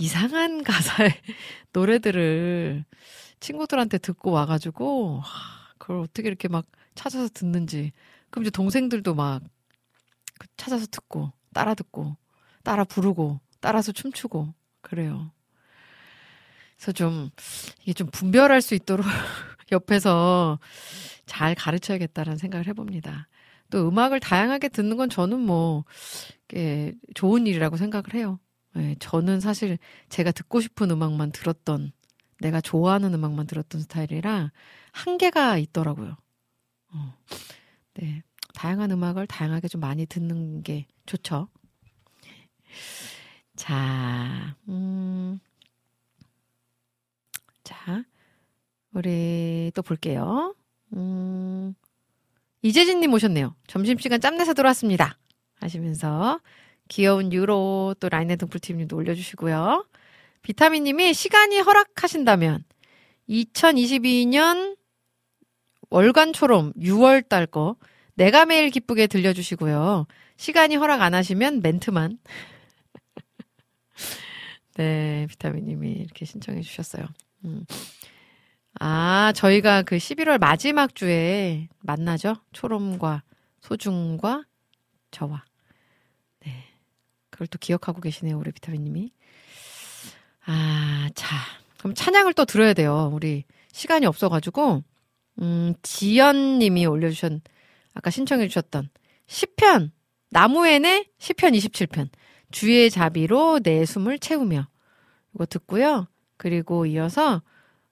이상한 가사의 노래들을 친구들한테 듣고 와가지고 그걸 어떻게 이렇게 막 찾아서 듣는지 그럼 이제 동생들도 막그 찾아서 듣고 따라 듣고 따라 부르고 따라서 춤추고 그래요. 그래서 좀 이게 좀 분별할 수 있도록 옆에서 잘 가르쳐야겠다라는 생각을 해봅니다. 또 음악을 다양하게 듣는 건 저는 뭐 예, 좋은 일이라고 생각을 해요. 예, 저는 사실 제가 듣고 싶은 음악만 들었던 내가 좋아하는 음악만 들었던 스타일이라 한계가 있더라고요. 어, 네, 다양한 음악을 다양하게 좀 많이 듣는 게 좋죠. 자, 음, 자, 우리 또 볼게요. 음, 이재진님 오셨네요. 점심시간 짬내서 들어왔습니다. 하시면서 귀여운 유로 또 라인의 등불팀님도 올려주시고요. 비타민님이 시간이 허락하신다면 2022년 월간 초롬 6월 달 거 내가 매일 기쁘게 들려주시고요. 시간이 허락 안 하시면 멘트만. 네, 비타민님이 이렇게 신청해 주셨어요. 음. 아, 저희가 그 11월 마지막 주에 만나죠? 초롬과 소중과 저와. 네. 그걸 또 기억하고 계시네요, 우리 비타민님이. 아, 자. 그럼 찬양을 또 들어야 돼요. 우리 시간이 없어가지고, 음, 지연님이 올려주신, 아까 신청해주셨던 10편, 나무에네 10편 27편, 주의 자비로 내 숨을 채우며. 이거 듣고요. 그리고 이어서,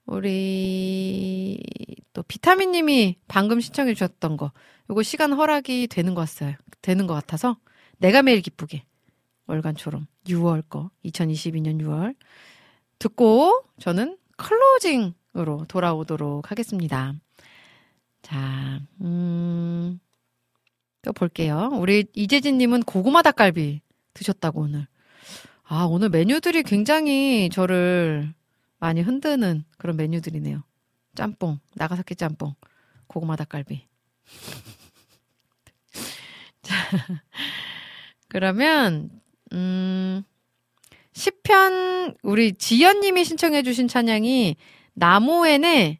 우리 또 비타민님이 방금 신청해 주셨던 거 요거 시간 허락이 되는 것 같아요. 되는 것 같아서 내가 매일 기쁘게 월간처럼 6월 거 2022년 6월 듣고 저는 클로징으로 돌아오도록 하겠습니다. 자, 음, 또 볼게요. 우리 이재진님은 고구마 닭갈비 드셨다고 오늘. 아, 오늘 메뉴들이 굉장히 저를 많이 흔드는 그런 메뉴들이네요. 짬뽕, 나가사키 짬뽕, 고구마 닭갈비. 자, 그러면, 음, 10편, 우리 지연님이 신청해주신 찬양이 나무엔의,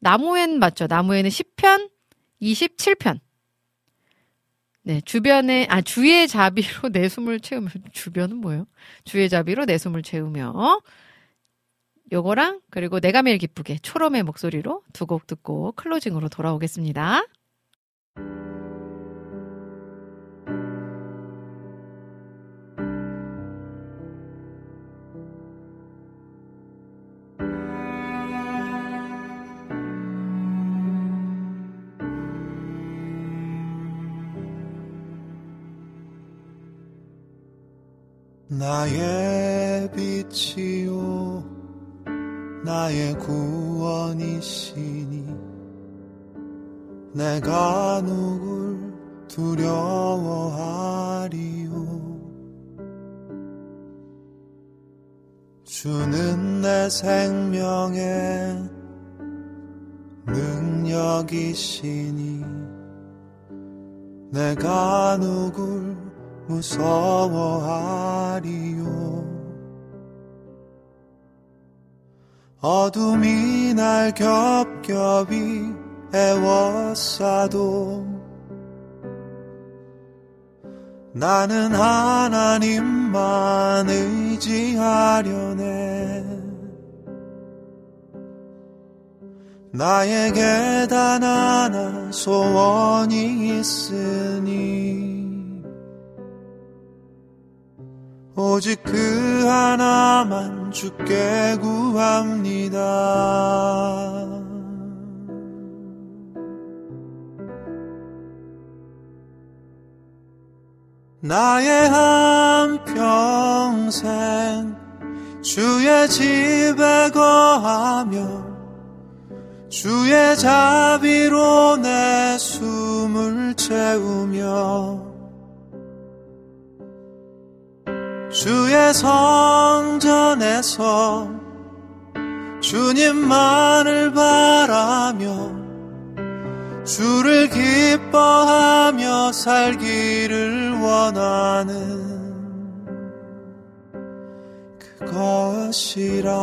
나무엔 맞죠? 나무엔의 10편, 27편. 네, 주변에, 아, 주의 자비로 내 숨을 채우며, 주변은 뭐예요? 주의 자비로 내 숨을 채우며, 요거랑 그리고 내가 매일 기쁘게 초롬의 목소리로 두 곡 듣고 클로징으로 돌아오겠습니다. 나의 빛이요 나의 구원이시니 내가 누굴 두려워하리요? 주는 내 생명의 능력이시니 내가 누굴 무서워하리요. 어둠이 날 겹겹이 애워싸도 나는 하나님만 의지하려네. 나에게 단 하나 소원이 있으니 오직 그 하나만 주께 구합니다. 나의 한 평생 주의 집에 거하며 주의 자비로 내 숨을 채우며 주의 성전에서 주님만을 바라며 주를 기뻐하며 살기를 원하는 그것이라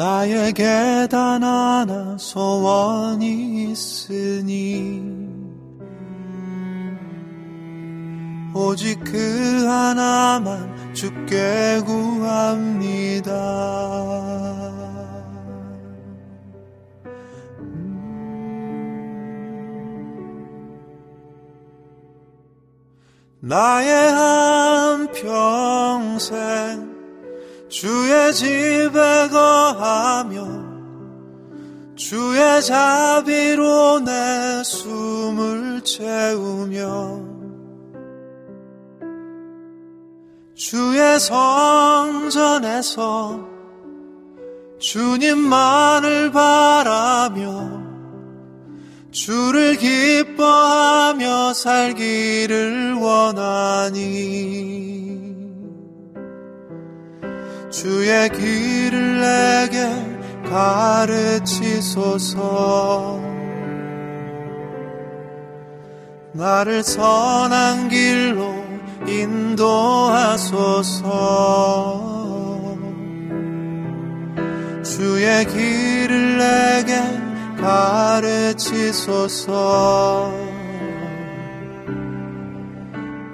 나에게 단 하나 소원이 있으니 오직 그 하나만 주께 구합니다. 나의 한 평생 주의 집에 거하며 주의 자비로 내 숨을 채우며 주의 성전에서 주님만을 바라며 주를 기뻐하며 살기를 원하니 주의 길을 내게 가르치소서. 나를 선한 길로 인도하소서. 주의 길을 내게 가르치소서.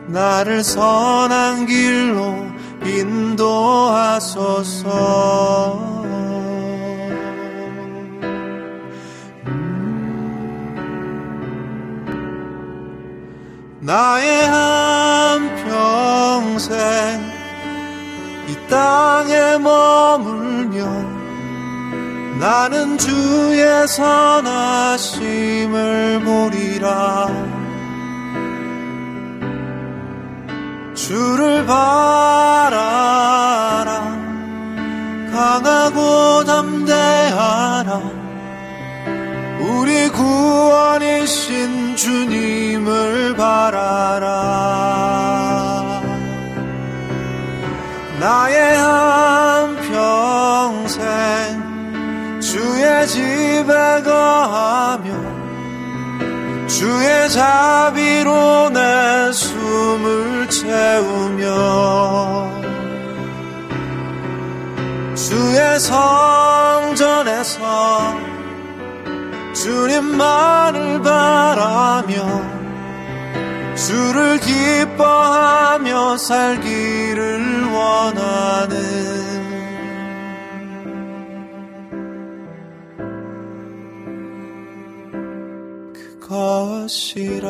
나를 선한 길로 인도하소서. 나의 한 평생 이 땅에 머물며 나는 주의 선하심을 보리라 주를 바라라. 강하고 담대하라. 우리 구원이신 주님을 바라라. 나의 한 평생 주의 집에 거하며 주의 자비로 내 숨을 채우며 주의 성전에서 주님만을 바라며 주를 기뻐하며 살기를 원하는 그것이라.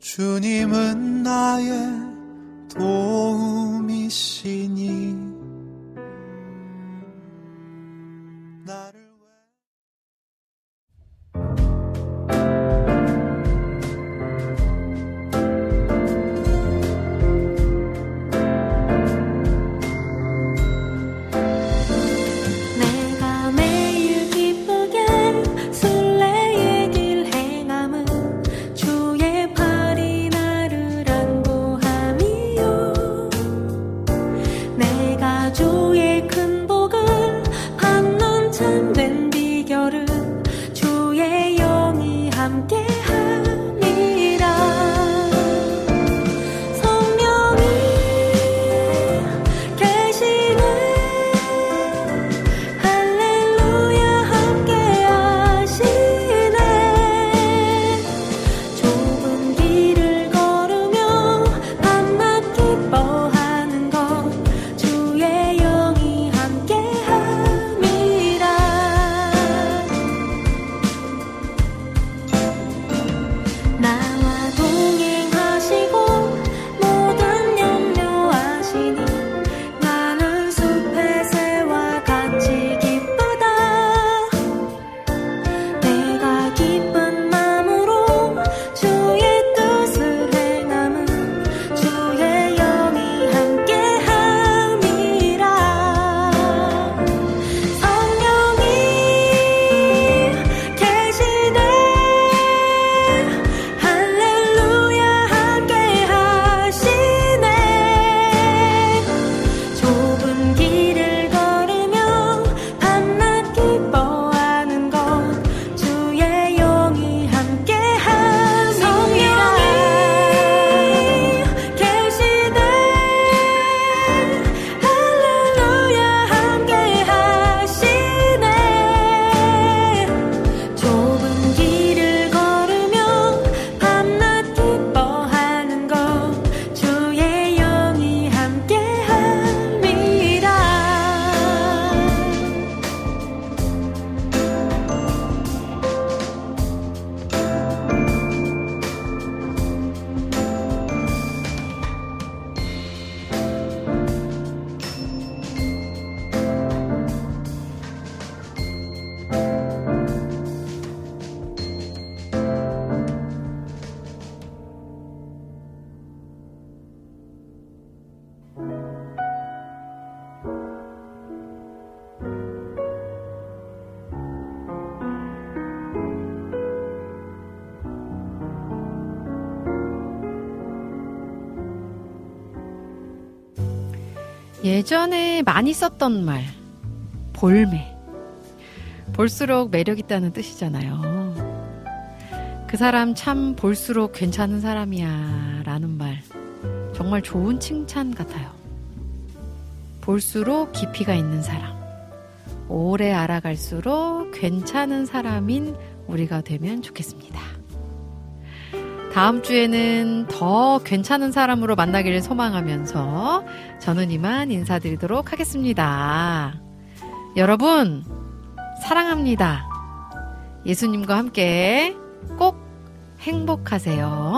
주님은 나의 도움이시니 많이 썼던 말, 볼매. 볼수록 매력 있다는 뜻이잖아요. 그 사람 참 볼수록 괜찮은 사람이야 라는 말. 정말 좋은 칭찬 같아요. 볼수록 깊이가 있는 사람. 오래 알아갈수록 괜찮은 사람인 우리가 되면 좋겠습니다. 다음 주에는 더 괜찮은 사람으로 만나기를 소망하면서 저는 이만 인사드리도록 하겠습니다. 여러분, 사랑합니다. 예수님과 함께 꼭 행복하세요.